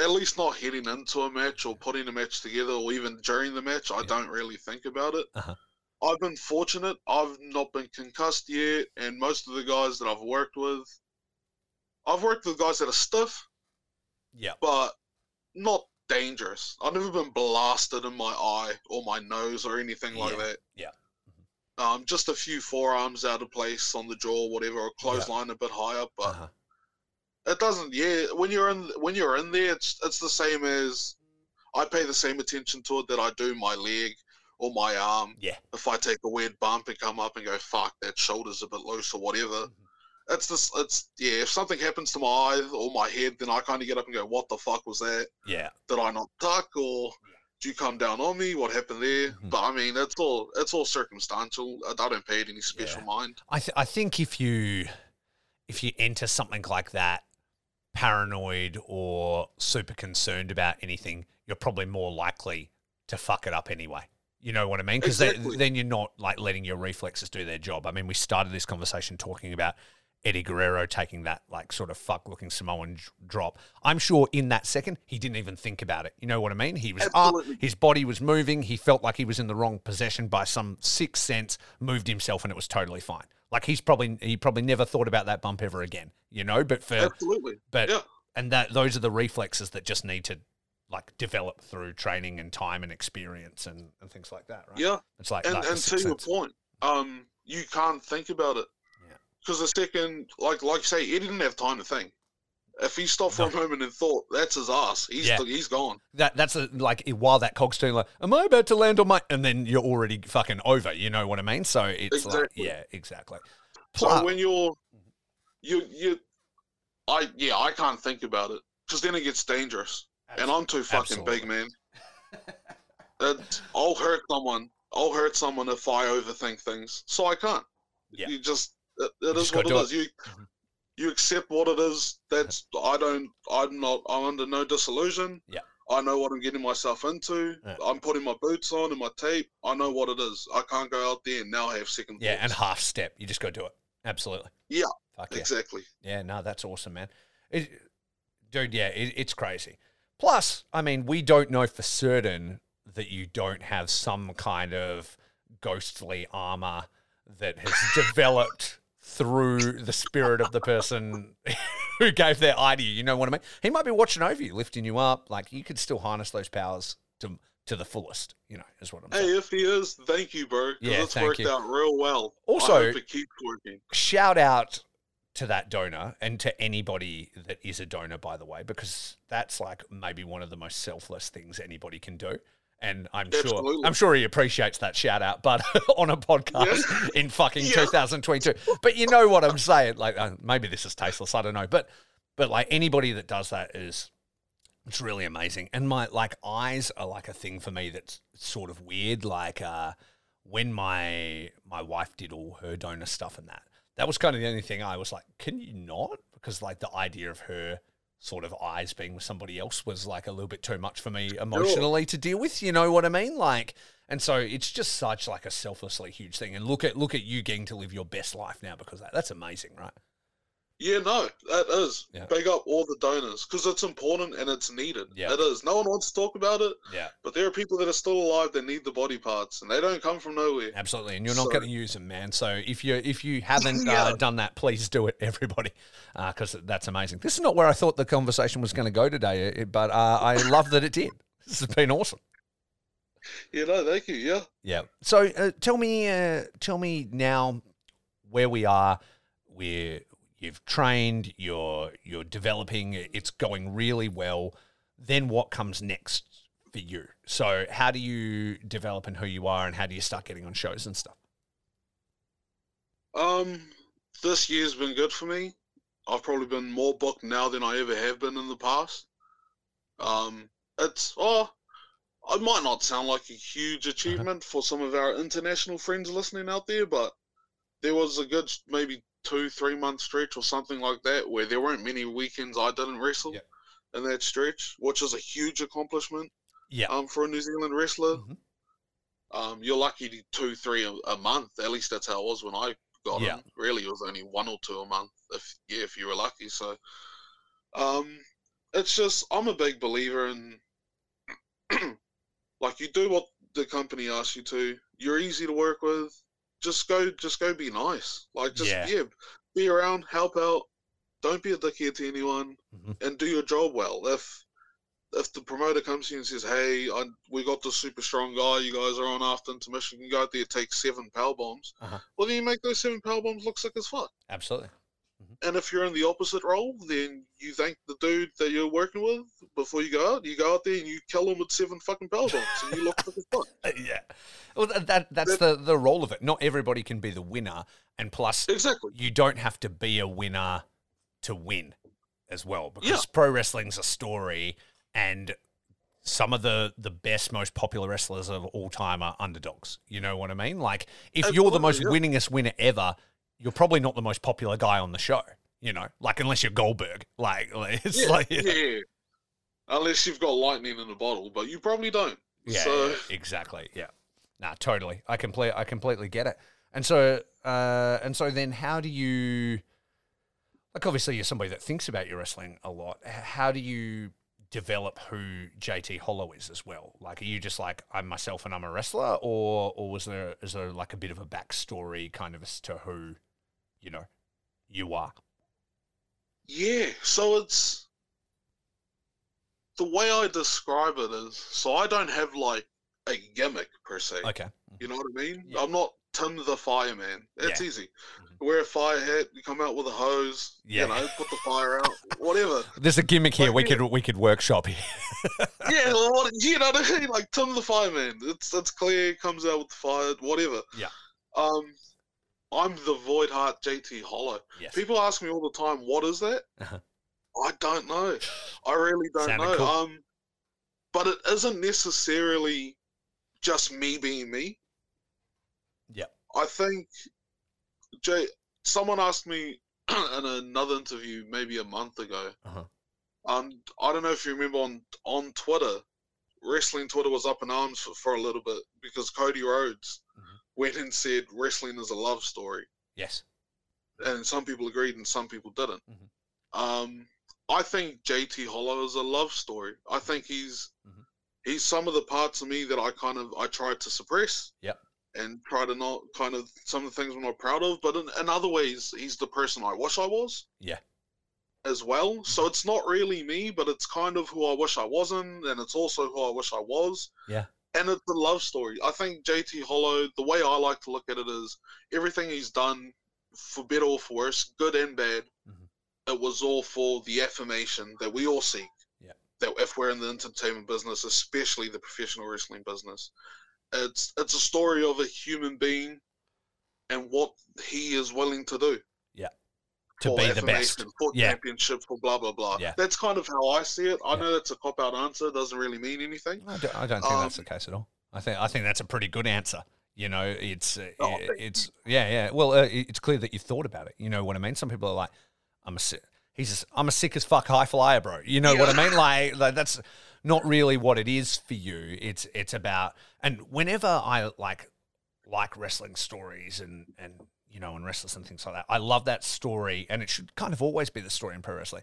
at least not heading into a match or putting a match together or even during the match. I Yeah. don't really think about it. Uh-huh. I've been fortunate. I've not been concussed yet, and most of the guys that I've worked with, I've worked with guys that are stiff, Yeah. but not dangerous. I've never been blasted in my eye or my nose or anything like that. yeah. Um, just a few forearms out of place on the jaw, whatever, or clothesline a bit higher, but Uh-huh. it doesn't. Yeah, when you're in when you're in there, it's it's the same as I pay the same attention to it that I do my leg or my arm. Yeah. If I take a weird bump and come up and go, "Fuck, that shoulder's a bit loose" or whatever. Mhm. It's this. It's yeah. If something happens to my eye or my head, then I kind of get up and go, "What the fuck was that? Yeah. Did I not duck or?" Did you come down on me? What happened there? Mhm. But I mean, it's all it's all circumstantial. I I don't pay it any special Yeah. mind. I th- I think if you if you enter something like that paranoid or super concerned about anything, you're probably more likely to fuck it up anyway. You know what I mean? Because Exactly. then you're not like letting your reflexes do their job. I mean, we started this conversation talking about Eddie Guerrero taking that like sort of fuck looking Samoan drop. I'm sure in that second he didn't even think about it. You know what I mean? He was up, his body was moving. He felt like he was in the wrong possession by some sixth sense, moved himself, and it was totally fine. Like he's probably he probably never thought about that bump ever again. You know, but for Absolutely. but Yeah. and that those are the reflexes that just need to like develop through training and time and experience and, and things like that, right? Yeah. It's like and like and to sixth your point, um, you can't think about it. Because the second, like like you say, he didn't have time to think. If he stopped for No. a moment and thought, that's his ass. He's Yeah. he's gone. That that's a, like while that cog's turning, like, am I about to land on my? And then you're already fucking over. You know what I mean? So it's like, yeah, exactly. So when you're, you you, I yeah, I can't think about it because then it gets dangerous, and I'm too fucking big, man. I'll hurt someone. I'll hurt someone if I overthink things. So I can't. Yeah. You just it, it is what gotta it. You you accept what it is. That's I don't. I'm not. I'm under no disillusion. Yeah. I know what I'm getting myself into. Yeah. I'm putting my boots on and my tape. I know what it is. I can't go out there and now have second yeah, and half step. You just go do it. Absolutely. Yeah. Fuck yeah. exactly. Yeah, no, that's awesome, man. It, dude, yeah, it, it's crazy. Plus, I mean, we don't know for certain that you don't have some kind of ghostly armor that has developed through the spirit of the person who gave their eye to you. You know what I mean? He might be watching over you, lifting you up. Like you could still harness those powers to to the fullest. You know, is what I'm saying. Hey, if he is, thank you, bro. Yeah, it's worked you. out real well. Also- I hope it keeps working. shout out to that donor and to anybody that is a donor, by the way, because that's like maybe one of the most selfless things anybody can do. And I'm sure I'm sure he appreciates that shout out, but on a podcast in fucking Yeah. 2022. But you know what I'm saying? Like uh, maybe this is tasteless, I don't know. But but like anybody that does that is it's really amazing. And my like eyes are like a thing for me that's sort of weird. Like uh, when my my wife did all her donor stuff and that, that was kind of the only thing I was like, can you not? Because like the idea of her sort of eyes being with somebody else was like a little bit too much for me emotionally to deal with. You know what I mean? Like, and so it's just such like a selflessly huge thing. And look at look at you getting to live your best life now because that. That's amazing, right? Yeah, no, that is. Yeah. Big up all the donors because it's important and it's needed. Yeah. It is. No one wants to talk about it, Yeah, but there are people that are still alive that need the body parts and they don't come from nowhere. absolutely. And you're not So- going to use them, man. So if you if you haven't uh, done that, please do it, everybody, because that's amazing. This is not where I thought the conversation was going to go today, uh, but uh, I love that it did. This has been awesome. Yeah, no, thank you. Yeah. Yeah. So uh, tell me, uh, tell me now where we are. Where you've trained, you're you're developing. It's going really well. Then what comes next for you? So how do you develop and who you are, and how do you start getting on shows and stuff? Um, this year's been good for me. I've probably been more booked now than I ever have been in the past. Um, it's oh, it might not sound like a huge achievement for some of our international friends listening out there, but there was a good maybe two, three month stretch or something like that where there weren't many weekends I didn't wrestle Yep. in that stretch, which is a huge accomplishment Yeah. um, for a New Zealand wrestler. Mhm. Um, you're lucky to two, three a, a month. At least that's how it was when I got Yeah. in. Really, it was only one or two a month. If yeah, if you were lucky. So, um, it's just I'm a big believer in like you do what the company asks you to. You're easy to work with. Just go, just go. Be nice. Like just Yeah. yeah, be around, help out. Don't be a dickhead to anyone, Mhm. and do your job well. If if the promoter comes to you and says, "Hey, I, we got this super strong guy. You guys are on after intermission. You can go out there take seven power bombs." Uh-huh. Well, then you make those seven power bombs look sick as fuck. Absolutely. And if you're in the opposite role, then you thank the dude that you're working with before you go out. You go out there and you kill them with seven fucking bombs, and you look sick as fuck. Yeah. Well, that, that that's the the role of it. Not everybody can be the winner, and plus, Exactly. you don't have to be a winner to win as well because Yeah. pro wrestling's a story and some of the the best most popular wrestlers of all time are underdogs you know what i mean like if you're the most Absolutely, winningest winner ever you're probably not the most popular guy on the show you know like unless you're goldberg like like, it's Yeah, like yeah. Unless you've got lightning in a bottle, but you probably don't. Yeah, So- yeah, exactly. Yeah. Nah, totally. I complete I completely get it. And so uh and so then how do you like obviously you're somebody that thinks about your wrestling a lot. How do you develop who JT Hollow is as well? Like are you just like I'm myself and I'm a wrestler or or was there is there like a bit of a backstory kind of as to who, you know, you are? Yeah, so it's the way I describe it is so I don't have like a gimmick per se. Okay. You know what I mean? Yeah. I'm not Tim the Fireman. It's Yeah. easy. Mhm. Wear a fire hat, you come out with a hose, Yeah. you know, put the fire out, whatever. There's a gimmick here Like, we yeah. could we could workshop here. yeah, what, you know what I mean? Like Tim the Fireman. It's it's clear, comes out with the fire, whatever. Yeah. Um, I'm the Voidheart JT Hollow. yes. People ask me all the time, what is that? Uh-huh. I don't know. I really don't Sounded know. cool. Um, but it isn't necessarily just me being me. Yeah. I think Jay. Someone asked me in another interview maybe a month ago. Uh-huh. Um, I don't know if you remember on on Twitter, wrestling Twitter was up in arms for, for a little bit because Cody Rhodes Mhm. went and said wrestling is a love story Yes. and some people agreed and some people didn't. Mhm. Um, I think JT Hollow is a love story. I think he's Mhm. he's some of the parts of me that I kind of I tried to suppress. Yep. And try to not kind of some of the things I'm not proud of, but in, in other ways, he's the person I wish I was Yeah. as well. Mm-hmm. So it's not really me, but it's kind of who I wish I wasn't, and it's also who I wish I was. Yeah. And it's a love story. I think JT Hollow, the way I like to look at it is everything he's done, for better or for worse, good and bad, Mhm. It was all for the affirmation that we all seek. Yeah. That if we're in the entertainment business, especially the professional wrestling business, it's it's a story of a human being and what he is willing to do Yeah. To be the best. for Yeah. championship, for blah blah blah. Yeah. That's kind of how I see it. I Yeah. know that's a cop out answer. Doesn't really mean anything. I don't, I don't think that's the Um, case at all. I think I think that's a pretty good answer. You know, it's uh, Oh, it's yeah yeah. Well, uh, it's clear that you've thought about it. You know what I mean? Some people are like, I'm a sick. He's just, I'm a sick as fuck high flyer, bro. You know what I mean? Like, like that's not really what it is for you. It's it's about and whenever I like like wrestling stories and and you know and wrestlers and things like that, I love that story, and it should kind of always be the story in pro wrestling.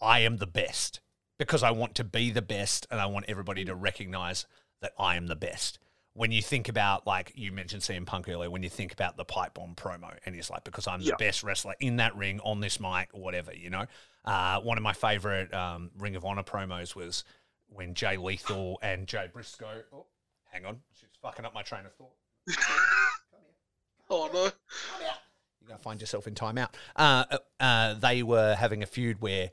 I am the best because I want to be the best and I want everybody to recognize that I am the best. When you think about, like you mentioned CM Punk earlier, when you think about the pipe bomb promo, and he's like, because I'm the Yeah. best wrestler in that ring, on this mic, whatever, you know? Uh, one of my favorite um, Ring of Honor promos was when Jay Lethal and Jay Briscoe. Oh, hang on. She's fucking up my train of thought. Oh no. You're going to find yourself in timeout. Uh, uh, they were having a feud where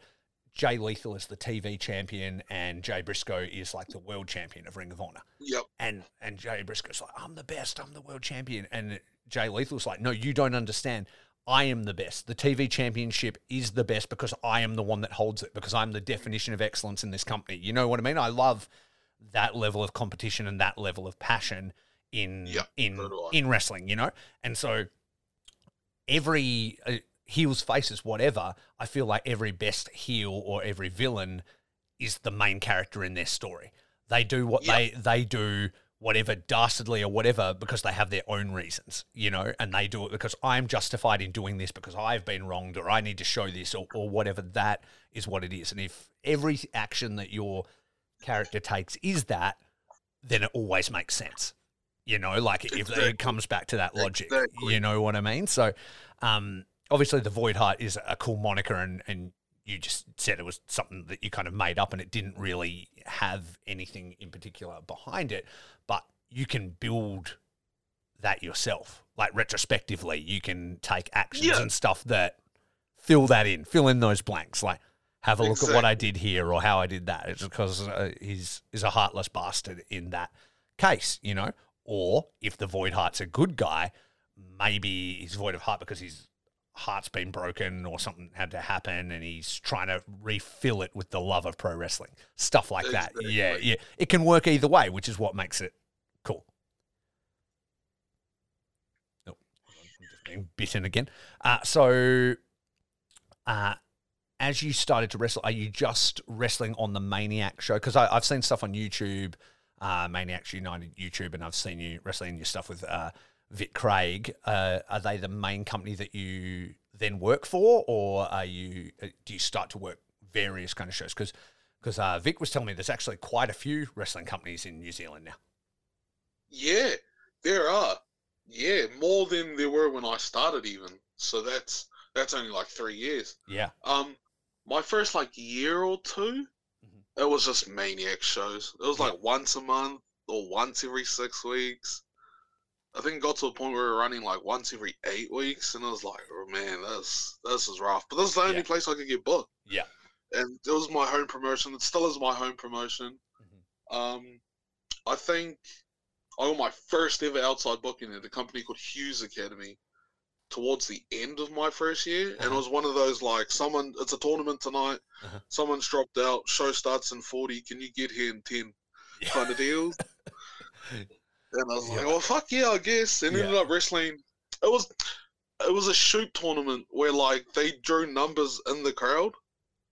Jay Lethal is the TV champion and Jay Briscoe is like the world champion of Ring of Honor. Yep. And and Jay Briscoe's like, I'm the best, I'm the world champion. And Jay Lethal's like, no, you don't understand. I am the best. The TV championship is the best because I am the one that holds it, because I'm the definition of excellence in this company. You know what I mean? I love that level of competition and that level of passion in Yeah, in so do I. in wrestling, you know? And so every uh, heels faces whatever, I feel like every best heel or every villain is the main character in their story. They do what Yeah. they they do whatever dastardly or whatever because they have their own reasons, you know, and they do it because I'm justified in doing this because I've been wronged or I need to show this or, or whatever that is what it is. And if every action that your character takes is that, then it always makes sense. You know, like if Exactly. it comes back to that logic, Exactly. you know what I mean? So, um, obviously the Voidheart is a cool moniker and, and you just said it was something that you kind of made up and it didn't really have anything in particular behind it, but you can build that yourself. Like retrospectively, you can take actions Yeah. and stuff that fill that in, fill in those blanks. Like have a look at what I did here or how I did that. It's because uh, he's is a heartless bastard in that case, you know. Or if the Voidheart's a good guy, maybe he's void of heart because his heart's been broken or something had to happen and he's trying to refill it with the love of pro wrestling. Stuff like that. Yeah, yeah. It can work either way, which is what makes it cool. Oh, I'm just being bitten again. Uh, so, uh, as you started to wrestle, are you just wrestling on the Maniac show? Because I've seen stuff on YouTube, uh, Maniacs United YouTube, and I've seen you wrestling your stuff with uh, Vic Craig. Uh, are they the main company that you then work for, or are you uh, do you start to work various kind of shows? Because because uh, Vic was telling me there's actually quite a few wrestling companies in New Zealand now. Yeah, there are. Yeah, more than there were when I started even. So that's that's only like three years. Yeah, Um, my first like year or 2 Mhm. it was just maniac shows. It was like once a month or once every six weeks. I think it got to a point where we were running like once every eight weeks, and I was like, oh man, this this is rough. But this is the only Yeah. place I could get booked, yeah, and it was my home promotion. It still is my home promotion. Mhm. Um, I think I got my first ever outside booking at a company called Hughes Academy towards the end of my first year, and it Uh-huh. was one of those like someone it's a tournament tonight, Uh-huh. someone's dropped out, show starts in forty, can you get here in ten kind of deals? And I was like, well, fuck yeah, I guess. And Yeah. ended up wrestling. It was it was a shoot tournament where like they drew numbers in the crowd.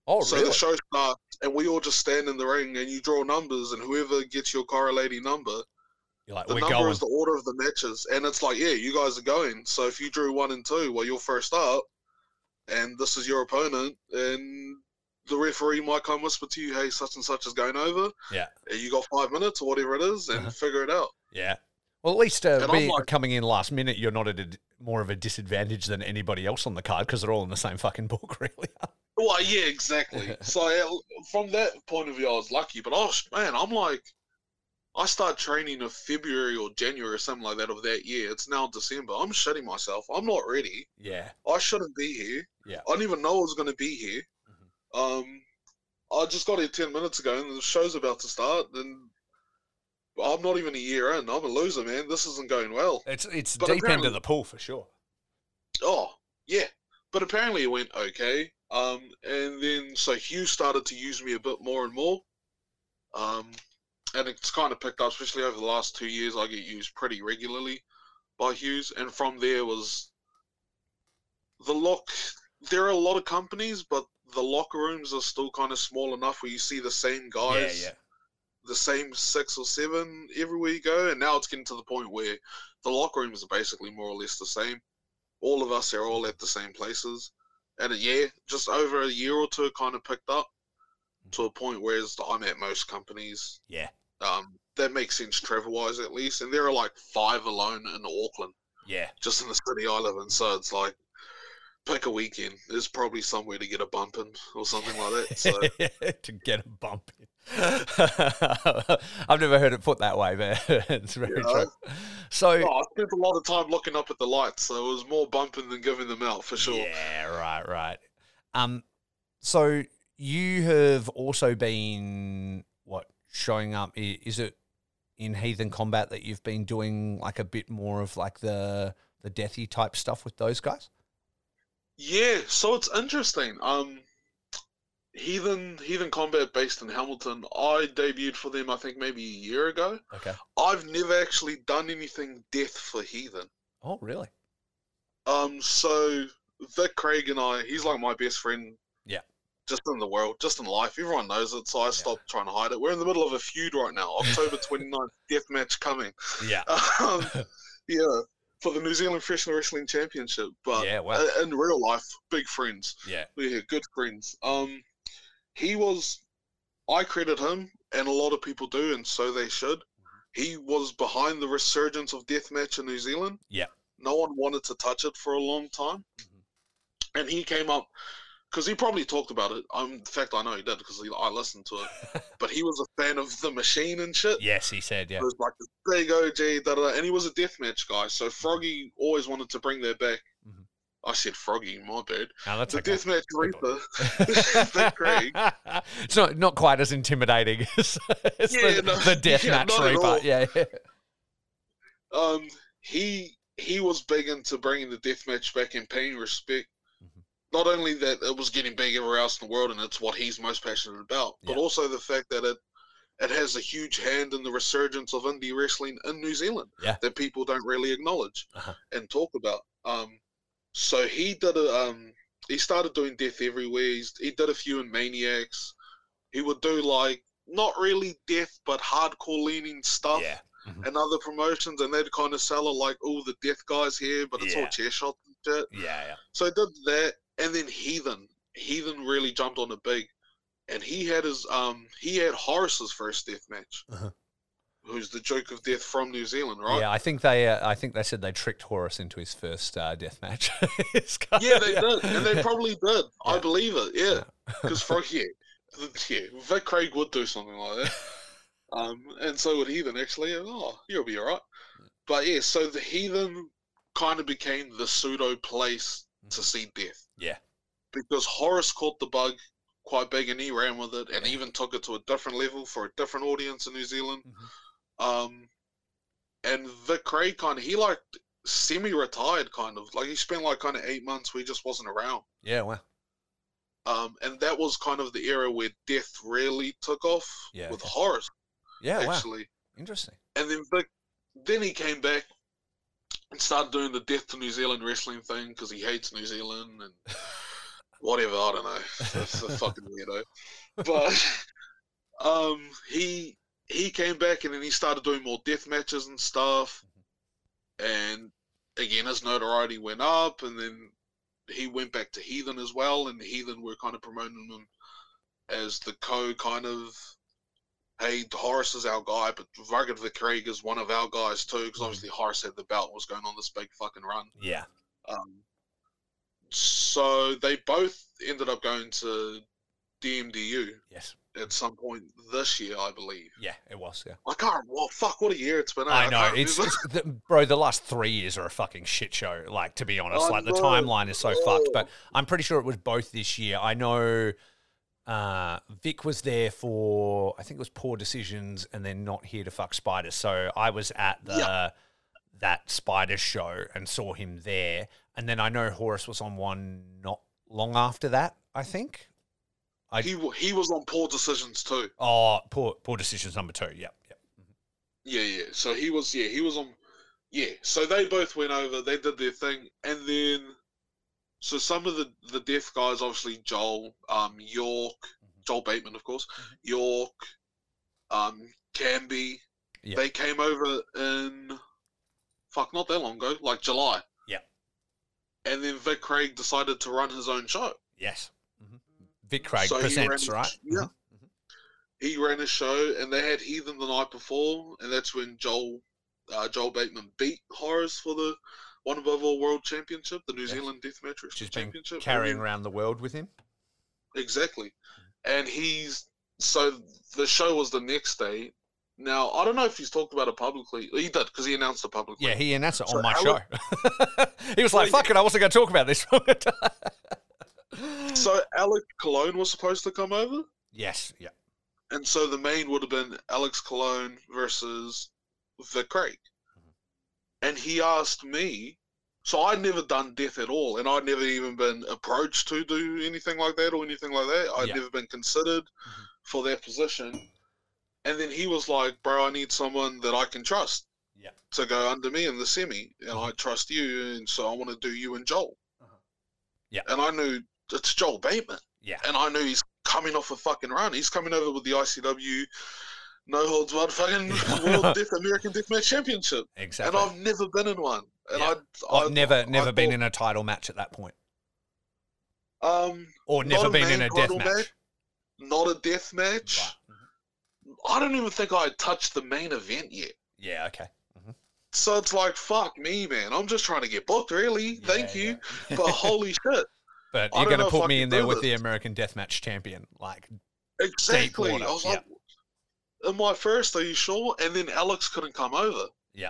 Oh, so really? the show starts, and we all just stand in the ring, and you draw numbers, and whoever gets your correlating number, You're like, the we're number going. is the order of the matches, and it's like, yeah, you guys are going. So if you drew one and two, well, you're first up, and this is your opponent, and the referee might come whisper to you, hey, such and such is going over. Yeah. And you got five minutes or whatever it is, and Uh-huh. figure it out. Yeah. Well, at least uh, like- coming in last minute, you're not at a, more of a disadvantage than anybody else on the card because they're all in the same fucking book, really. Well, yeah, exactly. so yeah, from that point of view, I was lucky. But I was, man, I'm like, I start training in February or January or something like that of that year. It's now December. I'm shitting myself. I'm not ready. yeah. I shouldn't be here. Yeah. I didn't even know I was going to be here. Um, I just got here ten minutes ago, and the show's about to start, and I'm not even a year in. I'm a loser, man. This isn't going well. It's it's But deep end of the pool for sure. Oh, yeah. But apparently it went okay. Um, and then so Hugh started to use me a bit more and more. Um, and it's kind of picked up, especially over the last two years. I get used pretty regularly by Hughes, and from there was the lock. There are a lot of companies, but the locker rooms are still kind of small enough where you see the same guys Yeah, yeah. The same six or seven everywhere you go, and now it's getting to the point where the locker rooms are basically more or less the same. All of us are all at the same places, and yeah, just over a year or two, kind of picked up to a point where I'm at most companies. Yeah. Um, that makes sense travel-wise at least, and there are like five alone in Auckland, Yeah. just in the city I live in. So it's like pick a weekend. There's probably somewhere to get a bump in or something like that. So. to get a bump in. I've never heard it put that way, but it's very Yeah. true. So, Oh, I spent a lot of time looking up at the lights, so it was more bumping than giving them out for sure. yeah, right, right. Um, so you have also been what showing up? Is it in Heathen Combat that you've been doing like a bit more of like the the deathy type stuff with those guys? Yeah, so it's interesting. Um, Heathen Heathen Combat based in Hamilton. I debuted for them, I think maybe a year ago. Okay. I've never actually done anything death for Heathen. Oh, really? Um, so Vic Craig and I, he's like my best friend. Yeah. Just in the world, just in life. Everyone knows it, so I stopped trying to hide it. We're in the middle of a feud right now. October 29th, death match coming. Yeah. Um, yeah, for the New Zealand Professional Wrestling Championship. But Yeah, wow. in real life, big friends. Yeah. Yeah, good friends. Um, he was. I credit him, and a lot of people do, and so they should. Mm-hmm. He was behind the resurgence of deathmatch in New Zealand. Yeah. No one wanted to touch it for a long time, Mhm. and he came up because he probably talked about it. Um, in fact, I know he did because I listened to it. but he was a fan of the Machine and shit. Yes, he said. Yeah. It was like big OG, da, da, da, and he was a deathmatch guy. So Froggy always wanted to bring that back. Mhm. I said Froggy, my bad. No, that's The okay. deathmatch Reaper, Craig. it's not not quite as intimidating as, Yeah, the, no, the death yeah, match reaper. Yeah, yeah. Um, he he was big into bringing the deathmatch back and paying respect. Not only that it was getting big everywhere else in the world, and it's what he's most passionate about, but Yeah. also the fact that it it has a huge hand in the resurgence of indie wrestling in New Zealand Yeah. that people don't really acknowledge Uh-huh. and talk about. Um, so he did a um, he started doing death everywhere. He's, he did a few in Maniacs. He would do like not really death, but hardcore leaning stuff yeah. Mhm. and other promotions, and they'd kind of sell it like, "Oh, the death guys here," but it's Yeah. all chair shots and shit. Yeah, yeah. So I did that, and then Heathen, Heathen really jumped on the big, and he had his um he had Horace's first death match, Uh-huh. who's the Joke of Death from New Zealand, right? Yeah, I think they. Uh, I think they said they tricked Horace into his first uh, death match. Yeah, they did, and they probably did. I believe it. Yeah, because for yeah, th- yeah, Vic Craig would do something like that. Um, and so would Heathen actually. and, Oh, you'll be alright. But yeah, so the Heathen kind of became the pseudo place to see death Yeah. because Horace caught the bug quite big and he ran with it and even took it to a different level for a different audience in New Zealand. Mhm. Um, and Vic Craig kind of he like semi-retired kind of like he spent like kind of eight months where he just wasn't around. Yeah, well, Um, and that was kind of the era where death really took off Yeah, with okay. Horace yeah, wow, actually. interesting. And then Vic, then he came back and started doing the death to New Zealand wrestling thing because he hates New Zealand and whatever. I don't know. A fucking weirdo. But um, he he came back and then he started doing more death matches and stuff. And again, his notoriety went up, and then he went back to Heathen as well, and Heathen were kind of promoting him as the co kind of hey, Horace is our guy, but the Craig is one of our guys too, because obviously Horace had the belt and was going on this big fucking run. Yeah, Um, so they both ended up going to DMDU yes, at some point this year, I believe. yeah, it was. Yeah, I can't. Well, fuck, what a year it's been. eh? I know. It's, it's the, bro. The last three years are a fucking shit show. Like to be honest, I like the timeline is so fucked. But Oh. I'm pretty sure it was both this year. I know. Uh, Vic was there for I think it was poor decisions, and then not here to fuck spiders. So I was at the Yeah. that spiders show and saw him there, and then I know Horace was on one not long after that. I think. I- he he was on poor decisions too. Oh, poor poor decisions number two. Yep, yep. Yeah, yeah. So he was, yeah, he was on, yeah. So they both went over. They did their thing, and then, so some of the the deaf guys, obviously Joel, um, York, Mhm. Joel Bateman, of course, Mhm. York, um, Canby, Yeah. they came over in, fuck, not that long ago, like July. Yeah. And then Vic Craig decided to run his own show. Yes. hmm Vic Craig So presents, ran- right? yeah. Mhm. he ran a show and they had Heathen the night before, and that's when Joel uh, Joel Bateman beat Horace for the one above all world championship, the New Yes. Zealand Wrestling has Championship. carrying around the world with him. exactly, and he's so the show was the next day. Now I don't know if he's talked about it publicly. He did because he announced it publicly. Yeah, he announced it So on my Alec- show. he was like, "Fuck it, I wasn't going to talk about this." So Alex Colon was supposed to come over, yes, yeah, and so the main would have been Alex Colon versus Vic Craig. And he asked me So I'd never done death at all, and I'd never even been approached to do anything like that or anything like that. I'd Yeah. never been considered Mhm. for that position. And then he was like, "Bro, I need someone that I can trust Yeah. to go under me in the semi, and Mhm. I trust you, and so I want to do you and Joel." Uh-huh. Yeah. And I knew it's Joel Bateman, Yeah. and I knew he's coming off a fucking run. He's coming over with the ICW no holds barred fucking World Death American Deathmatch Championship, Exactly. and I've never been in one. And Yeah. I, I've never I never been thought- in a title match at that point. Um, Or never been in a death match. match. not a death match. Right. Mhm. I don't even think I had touched the main event yet. Yeah, okay. Mhm. So it's like, fuck me, man. I'm just trying to get booked, really. Thank Yeah, you. yeah. But holy shit. but I you're going to put me in there with the. American Deathmatch champion. Like, Exactly. I was yeah. like, am I first? Are you sure? And then Alex couldn't come over. Yeah.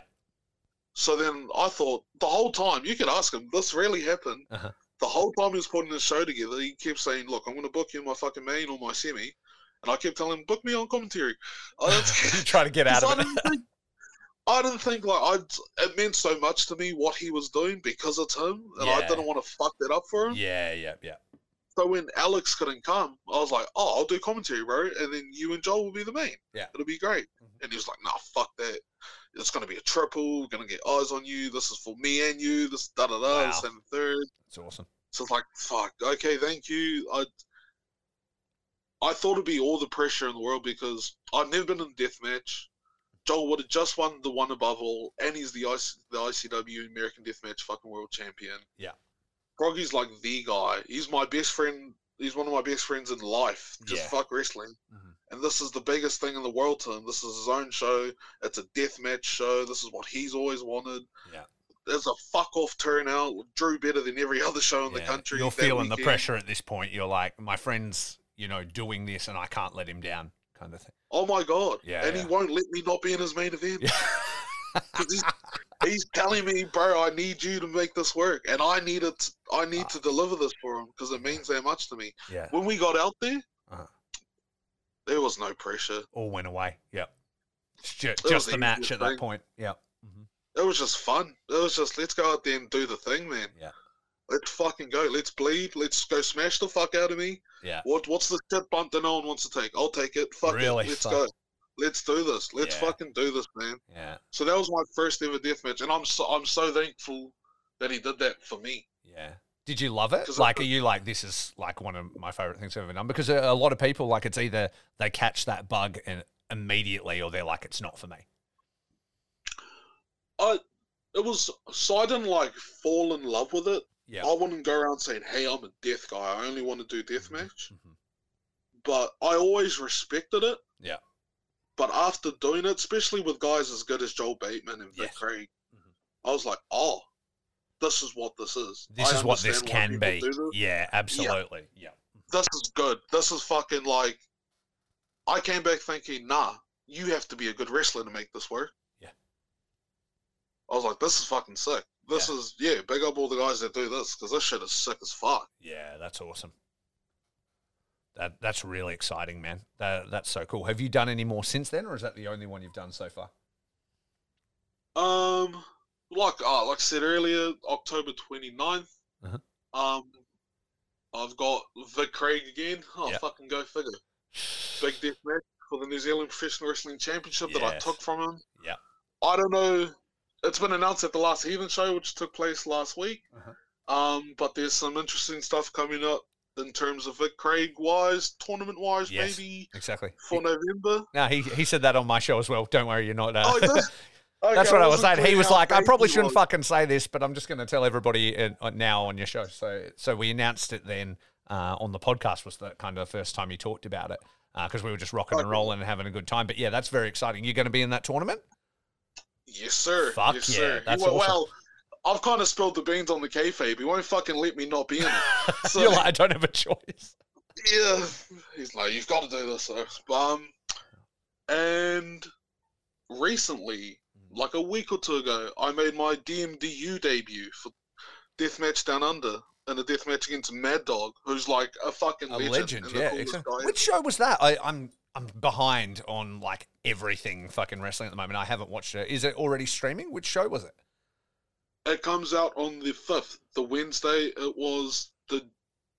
So then I thought, the whole time, you could ask him, this really happened. Uh-huh. The whole time he was putting his show together, he kept saying, look, I'm going to book you in my fucking main or my semi. And I kept telling him, book me on commentary. I don't- to get out of I it. didn't think, I didn't think like I. It meant so much to me what he was doing because it's him, and I didn't want to fuck that up for him. yeah, yeah, yeah. So when Alex couldn't come, I was like, "Oh, I'll do commentary, bro, and then you and Joel will be the main. Yeah. it'll be great." Mhm. And he was like, "Nah, fuck that. It's gonna be a triple. We're gonna get eyes on you. This is for me and you. This da da da. Wow. And third. It's awesome. So it's like, fuck. Okay, thank you. I I thought it'd be all the pressure in the world because I've never been in a death match. Joel would have just won the one above all, and he's the IC, the ICW American Deathmatch fucking world champion. Yeah. Froggy's like the guy. He's my best friend. He's one of my best friends in life. Just Yeah. fuck wrestling. Mhm. And this is the biggest thing in the world to him. This is his own show. It's a death match show. This is what he's always wanted. Yeah. There's a fuck off turnout. Drew better than every other show in the country. You're feeling the pressure at this point. You're like, my friend's, you know, doing this and I can't let him down, kind of thing. Oh my god! Yeah, and yeah. he won't let me not be in his main event. Yeah. he's, he's telling me, bro, I need you to make this work, and I need it. I need Ah. to deliver this for him because it means that much to me. yeah. When we got out there, Uh-huh. there was no pressure. All went away. Yep. It's ju- was just the match at that thing. point. Yep. Mhm. It was just fun. It was just let's go out there and do the thing, man. Yeah. Let's fucking go. Let's bleed. Let's go smash the fuck out of me. Yeah. What What's the shit bump that no one wants to take? I'll take it. Fuck Really? it. Let's Fuck. go. Let's do this. Let's Yeah. fucking do this, man. Yeah. So that was my first ever death match, and I'm so I'm so thankful that he did that for me. Yeah. Did you love it? Like, are you like, this is like one of my favorite things I've ever done? Because a, a lot of people, like, it's either they catch that bug and immediately or they're like, it's not for me. I it was so I didn't like fall in love with it. Yeah. I wouldn't go around saying, "Hey, I'm a death guy. I only want to do deathmatch." Mhm. But I always respected it. Yeah. But after doing it, especially with guys as good as Joel Bateman and Vic Yes. Craig, Mhm. I was like, "Oh, this is what this is. This I is what this can be. this. Yeah, absolutely. Yeah. This is good. This is fucking like." I came back thinking, "Nah, you have to be a good wrestler to make this work." Yeah. I was like, "This is fucking sick. This Yeah. is yeah. Big up all the guys that do this because this shit is sick as fuck." Yeah, that's awesome. That that's really exciting, man. That that's so cool. Have you done any more since then, or is that the only one you've done so far? Um, like uh, like I said earlier, October 29th. Uh-huh. Um, I've got Vic Craig again. Oh, Yeah. fucking go figure. Big death match for the New Zealand Professional Wrestling Championship that I took from him. Yeah. I don't know. It's been announced at the last Heathen show, which took place last week. Uh-huh. Um, but there's some interesting stuff coming up in terms of Vic Craig wise, tournament wise, Yes. maybe Exactly. for November. No, he he said that on my show as well. Don't worry, you're not. Uh, Oh, he did? That's what I was saying. He was like, I probably shouldn't was. fucking say this, but I'm just going to tell everybody in, uh, now on your show. So, so we announced it then uh, on the podcast. Was the kind of the first time you talked about it because we were just rocking and rolling and having a good time. But yeah, that's very exciting. You're going to be in that tournament. Yes, sir. Fuck yes, yeah, sir. that's well, awesome. well, I've kind of spilled the beans on the kayfabe. He won't fucking let me not be in it. So- You're like, I don't have a choice. yeah. He's like, you've got to do this, sir. Um, and recently, like a week or two ago, I made my DMDU debut for Deathmatch Down Under in a deathmatch against Mad Dog, who's like a fucking A legend. legend, yeah. Exactly. guy Which show was that? I, I'm I'm behind on like everything fucking wrestling at the moment. I haven't watched it. Is it already streaming? Which show was it? It comes out on the fifth. The Wednesday it was the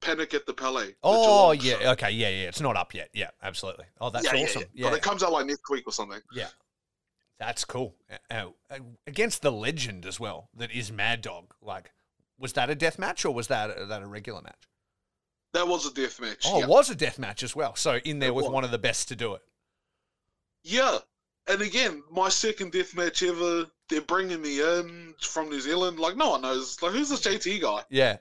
Panic at the Palais. the Oh Geelong yeah, show. okay, yeah, yeah. It's not up yet. Yeah, absolutely. Oh, that's Yeah, yeah, awesome. yeah. But it comes out like next week or something. Yeah. That's cool. Uh, against the legend as well, that is Mad Dog. Like, was that a death match or was that uh, that a regular match? That was a death match. Oh, yeah. it was a death match as well. So in there It with was. one of the best to do it. Yeah. And again, my second death match ever, they're bringing me in from New Zealand. Like, no one knows. Like, who's this JT guy? Yeah,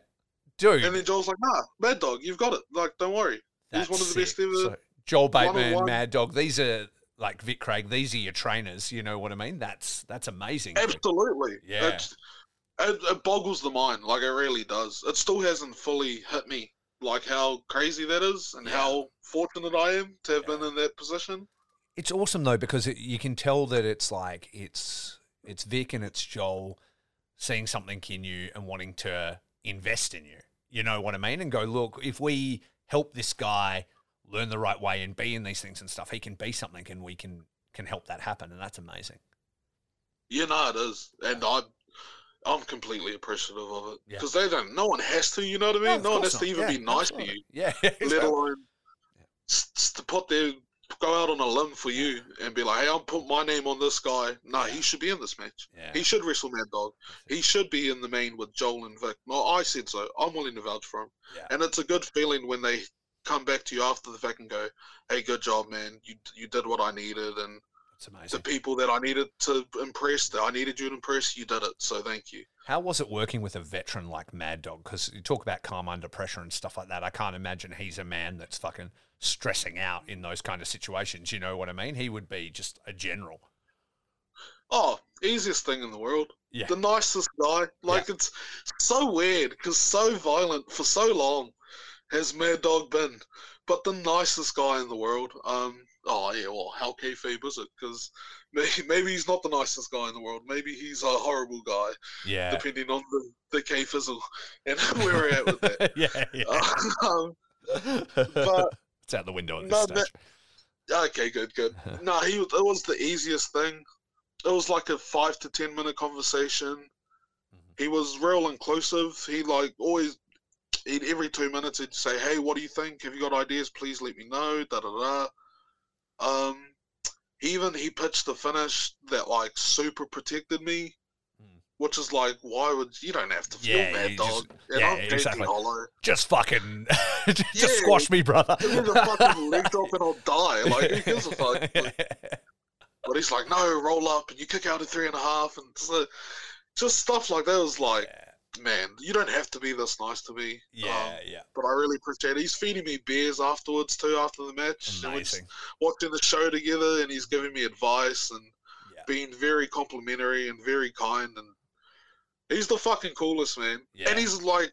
dude. And then Joel's like, nah, Mad Dog, you've got it. Like, don't worry. He's one of the that's best ever. sick. So, Joel Bateman. Mad Dog. These are like Vic Craig. These are your trainers. You know what I mean? That's that's amazing. dude. Absolutely. Yeah. It's, it, it boggles the mind. Like, it really does. It still hasn't fully hit me, like, how crazy that is and Yeah. how fortunate I am to have Yeah. been in that position. It's awesome though because it, you can tell that it's like it's it's Vic and it's Joel seeing something in you and wanting to invest in you. You know what I mean? And go look if we help this guy learn the right way and be in these things and stuff, he can be something and we can can help that happen, and that's amazing. You know it is, and I, I'm completely appreciative of it Yeah. because they don't. No one has to, you know what I mean? of No, one has to even Yeah, be nice to you, Yeah, let alone s- s- to put their go out on a limb for you and be like, "Hey, I'm put my name on this guy." No, he should be in this match. Yeah. He should wrestle Mad Dog. He should be in the main with Joel and Vic. No, I said so. I'm willing to vouch for him. Yeah. And it's a good feeling when they come back to you after the fact and go, "Hey, good job, man. You you did what I needed, and It's the people that I needed to impress, that I needed you to impress, you did it. So thank you." How was it working with a veteran like Mad Dog? Because you talk about calm under pressure and stuff like that. I can't imagine he's a man that's fucking stressing out in those kind of situations. You know what I mean? He would be just a general. Oh, easiest thing in the world. Yeah. The nicest guy. Like it's so weird because so violent for so long has Mad Dog been, but the nicest guy in the world. Um. Oh yeah. Well, how kayfabe is it? Because maybe, maybe he's not the nicest guy in the world. Maybe he's a horrible guy, Yeah. depending on the the K fizzle and where we're at with that. yeah, yeah. um, but it's out the window at this No, stage. that- okay, good, good. No, he it was the easiest thing. It was like a five to ten minute conversation. Mhm. He was real inclusive. He like always, he'd, every two minutes he'd say, "Hey, what do you think? Have you got ideas? Please let me know." Da da da. Um, he even he pitched the finish that like super protected me, Mm. which is like, why would you don't have to feel Yeah, bad, dog? just- yeah, exactly. Hollow. just fucking, just Yeah. squash me, brother. Give me the fucking leg drop and I'll die. Like, who gives a fuck? Like, But he's like, no, roll up and you kick out at three and a half. And so, just stuff like that was like, yeah, man, you don't have to be this nice to me. yeah, Um, yeah. but I really appreciate it. He's feeding me beers afterwards too, after the match. And we're just Amazing. watching the show together and he's giving me advice and Yeah. being very complimentary and very kind. And he's the fucking coolest, man. Yeah. And he's like,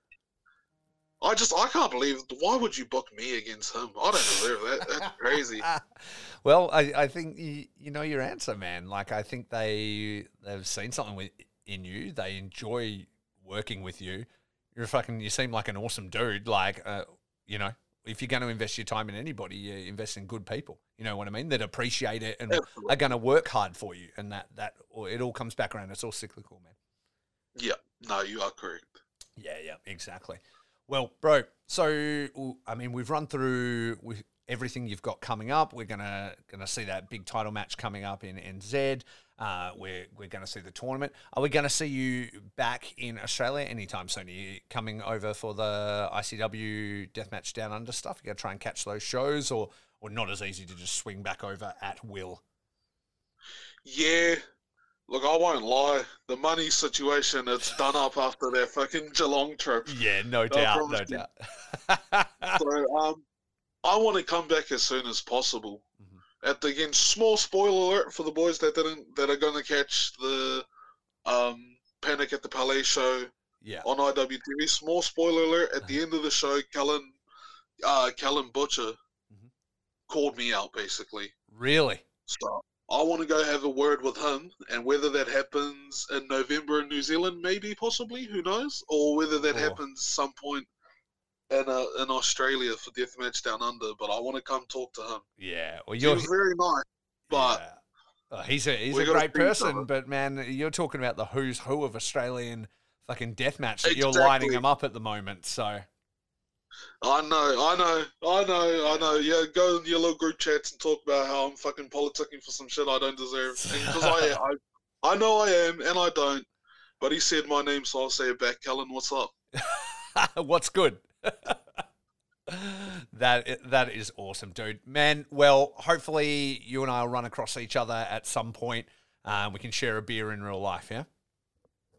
I just, I can't believe, why would you book me against him? I don't deserve that. That's crazy. well, I, I think you, you know your answer, man. Like I think they they've seen something with, in you. They enjoy working with you. You're a fucking. You seem like an awesome dude. Like uh, you know, if you're going to invest your time in anybody, you invest in good people. You know what I mean? That appreciate it and Absolutely. are going to work hard for you. And that that or it all comes back around. It's all cyclical, man. Yeah, no, you are correct. Yeah, yeah, exactly. Well, bro, so I mean, we've run through with everything you've got coming up. We're gonna gonna see that big title match coming up in NZ. Uh, we're we're gonna see the tournament. Are we gonna see you back in Australia anytime soon? Are you coming over for the ICW Deathmatch Down Under stuff? You gonna try and catch those shows, or or not as easy to just swing back over at will? Yeah. Look, I won't lie. The money situation, it's done up after their fucking Geelong trip. Yeah, no doubt, no you. doubt. So, um, I want to come back as soon as possible. At the again, small spoiler alert for the boys that didn't that are going to catch the um, Panic at the Palais show yeah, on IWTV. Small spoiler alert. At the end of the show, Kellen, uh, Kellen Butcher Mhm. called me out basically. really. So I want to go have a word with him, and whether that happens in November in New Zealand, maybe, possibly, who knows, or whether that Oh. happens some point in uh, in Australia for Deathmatch Down Under. But I want to come talk to him. Yeah, well, you're was very nice, but yeah. Oh, he's a he's We a great person, but man, you're talking about the who's who of Australian fucking deathmatch that you're lining Exactly. them up at the moment. So I know, I know, I know, I know. Yeah, go in your little group chats and talk about how I'm fucking politicking for some shit I don't deserve. Because I, I, I know I am, and I don't. But he said my name, so I'll say it back. Kellen, what's up? what's good? That that is awesome, dude. Man, well, hopefully you and I will run across each other at some point. Um, we can share a beer in real life, yeah.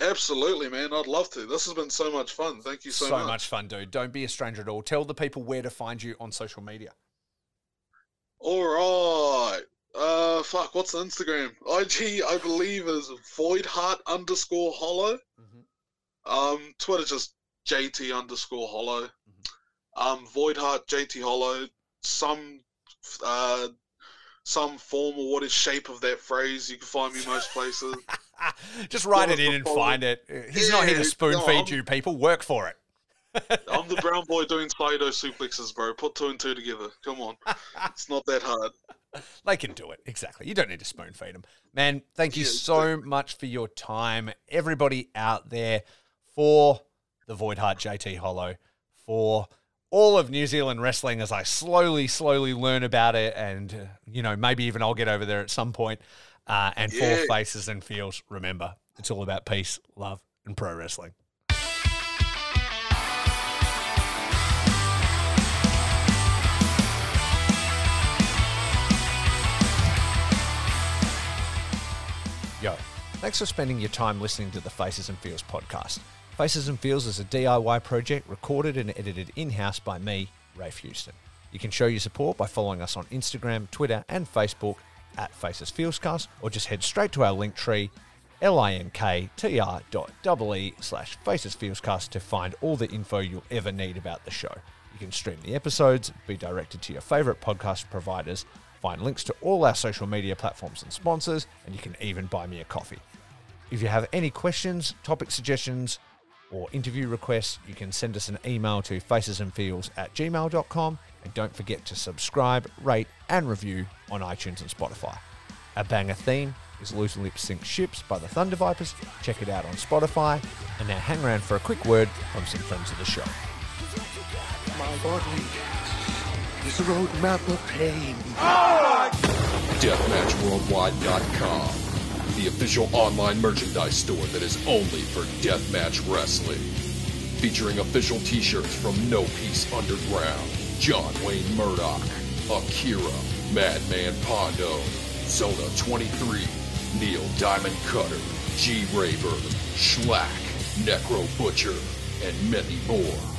Absolutely, man. I'd love to. This has been so much fun. Thank you so, so much So much fun, dude. Don't be a stranger at all. Tell the people where to find you on social media. All right. Uh, fuck. What's the Instagram? IG, I believe, is voidheart underscore hollow. Um, Twitter just JT underscore hollow. Um, Voidheart JT hollow. Some, uh, some form or what is shape of that phrase. You can find me most places. Just write it in and find it. He's not here to spoon no, feed I'm- you, people. Work for it. I'm the brown boy doing Saito suplexes, bro. Put two and two together. Come on, it's not that hard. They can do it. Exactly. You don't need to spoon feed them. Man, thank you Yeah, so much for your time. Everybody out there for the Voidheart JT Hollow, for all of New Zealand wrestling as I slowly, slowly learn about it. And, you know, maybe even I'll get over there at some point. Uh, and Yeah. for Faces and Feels, remember, it's all about peace, love, and pro wrestling. Yo, thanks for spending your time listening to the Faces and Feels podcast. Faces and Feels is a DIY project recorded and edited in house by me, Rafe Houston. You can show your support by following us on Instagram, Twitter, and Facebook at Faces Feelscast, or just head straight to our link tree, linktr.ee slash Faces Feelscast to find all the info you'll ever need about the show. You can stream the episodes, be directed to your favorite podcast providers, find links to all our social media platforms and sponsors, and you can even buy me a coffee. If you have any questions, topic suggestions, or interview requests, you can send us an email to facesandfeels at gmail.com. And don't forget to subscribe, rate, and review on iTunes and Spotify. A banger theme is Loose Lip Sync Ships by the Thunder Vipers. Check it out on Spotify. And now hang around for a quick word from some friends of the show. My body is a roadmap of pain. DeathmatchWorldwide.com, the official online merchandise store that is only for deathmatch wrestling. Featuring official t-shirts from No Peace Underground, John Wayne Murdoch, Akira, Madman Pondo, Zona 23, Neil Diamond Cutter, G Raver, Shlak, Necro Butcher, and many more.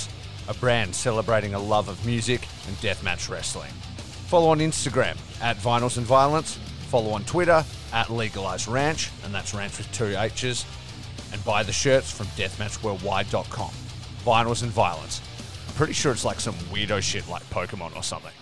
a brand celebrating a love of music and deathmatch wrestling. Follow on Instagram at Vinyls and Violence. Follow on Twitter at Legalized Ranch, and that's ranch with two H's. And buy the shirts from deathmatchworldwide.com. Vinyls and Violence. I'm pretty sure it's like some weirdo shit like Pokemon or something.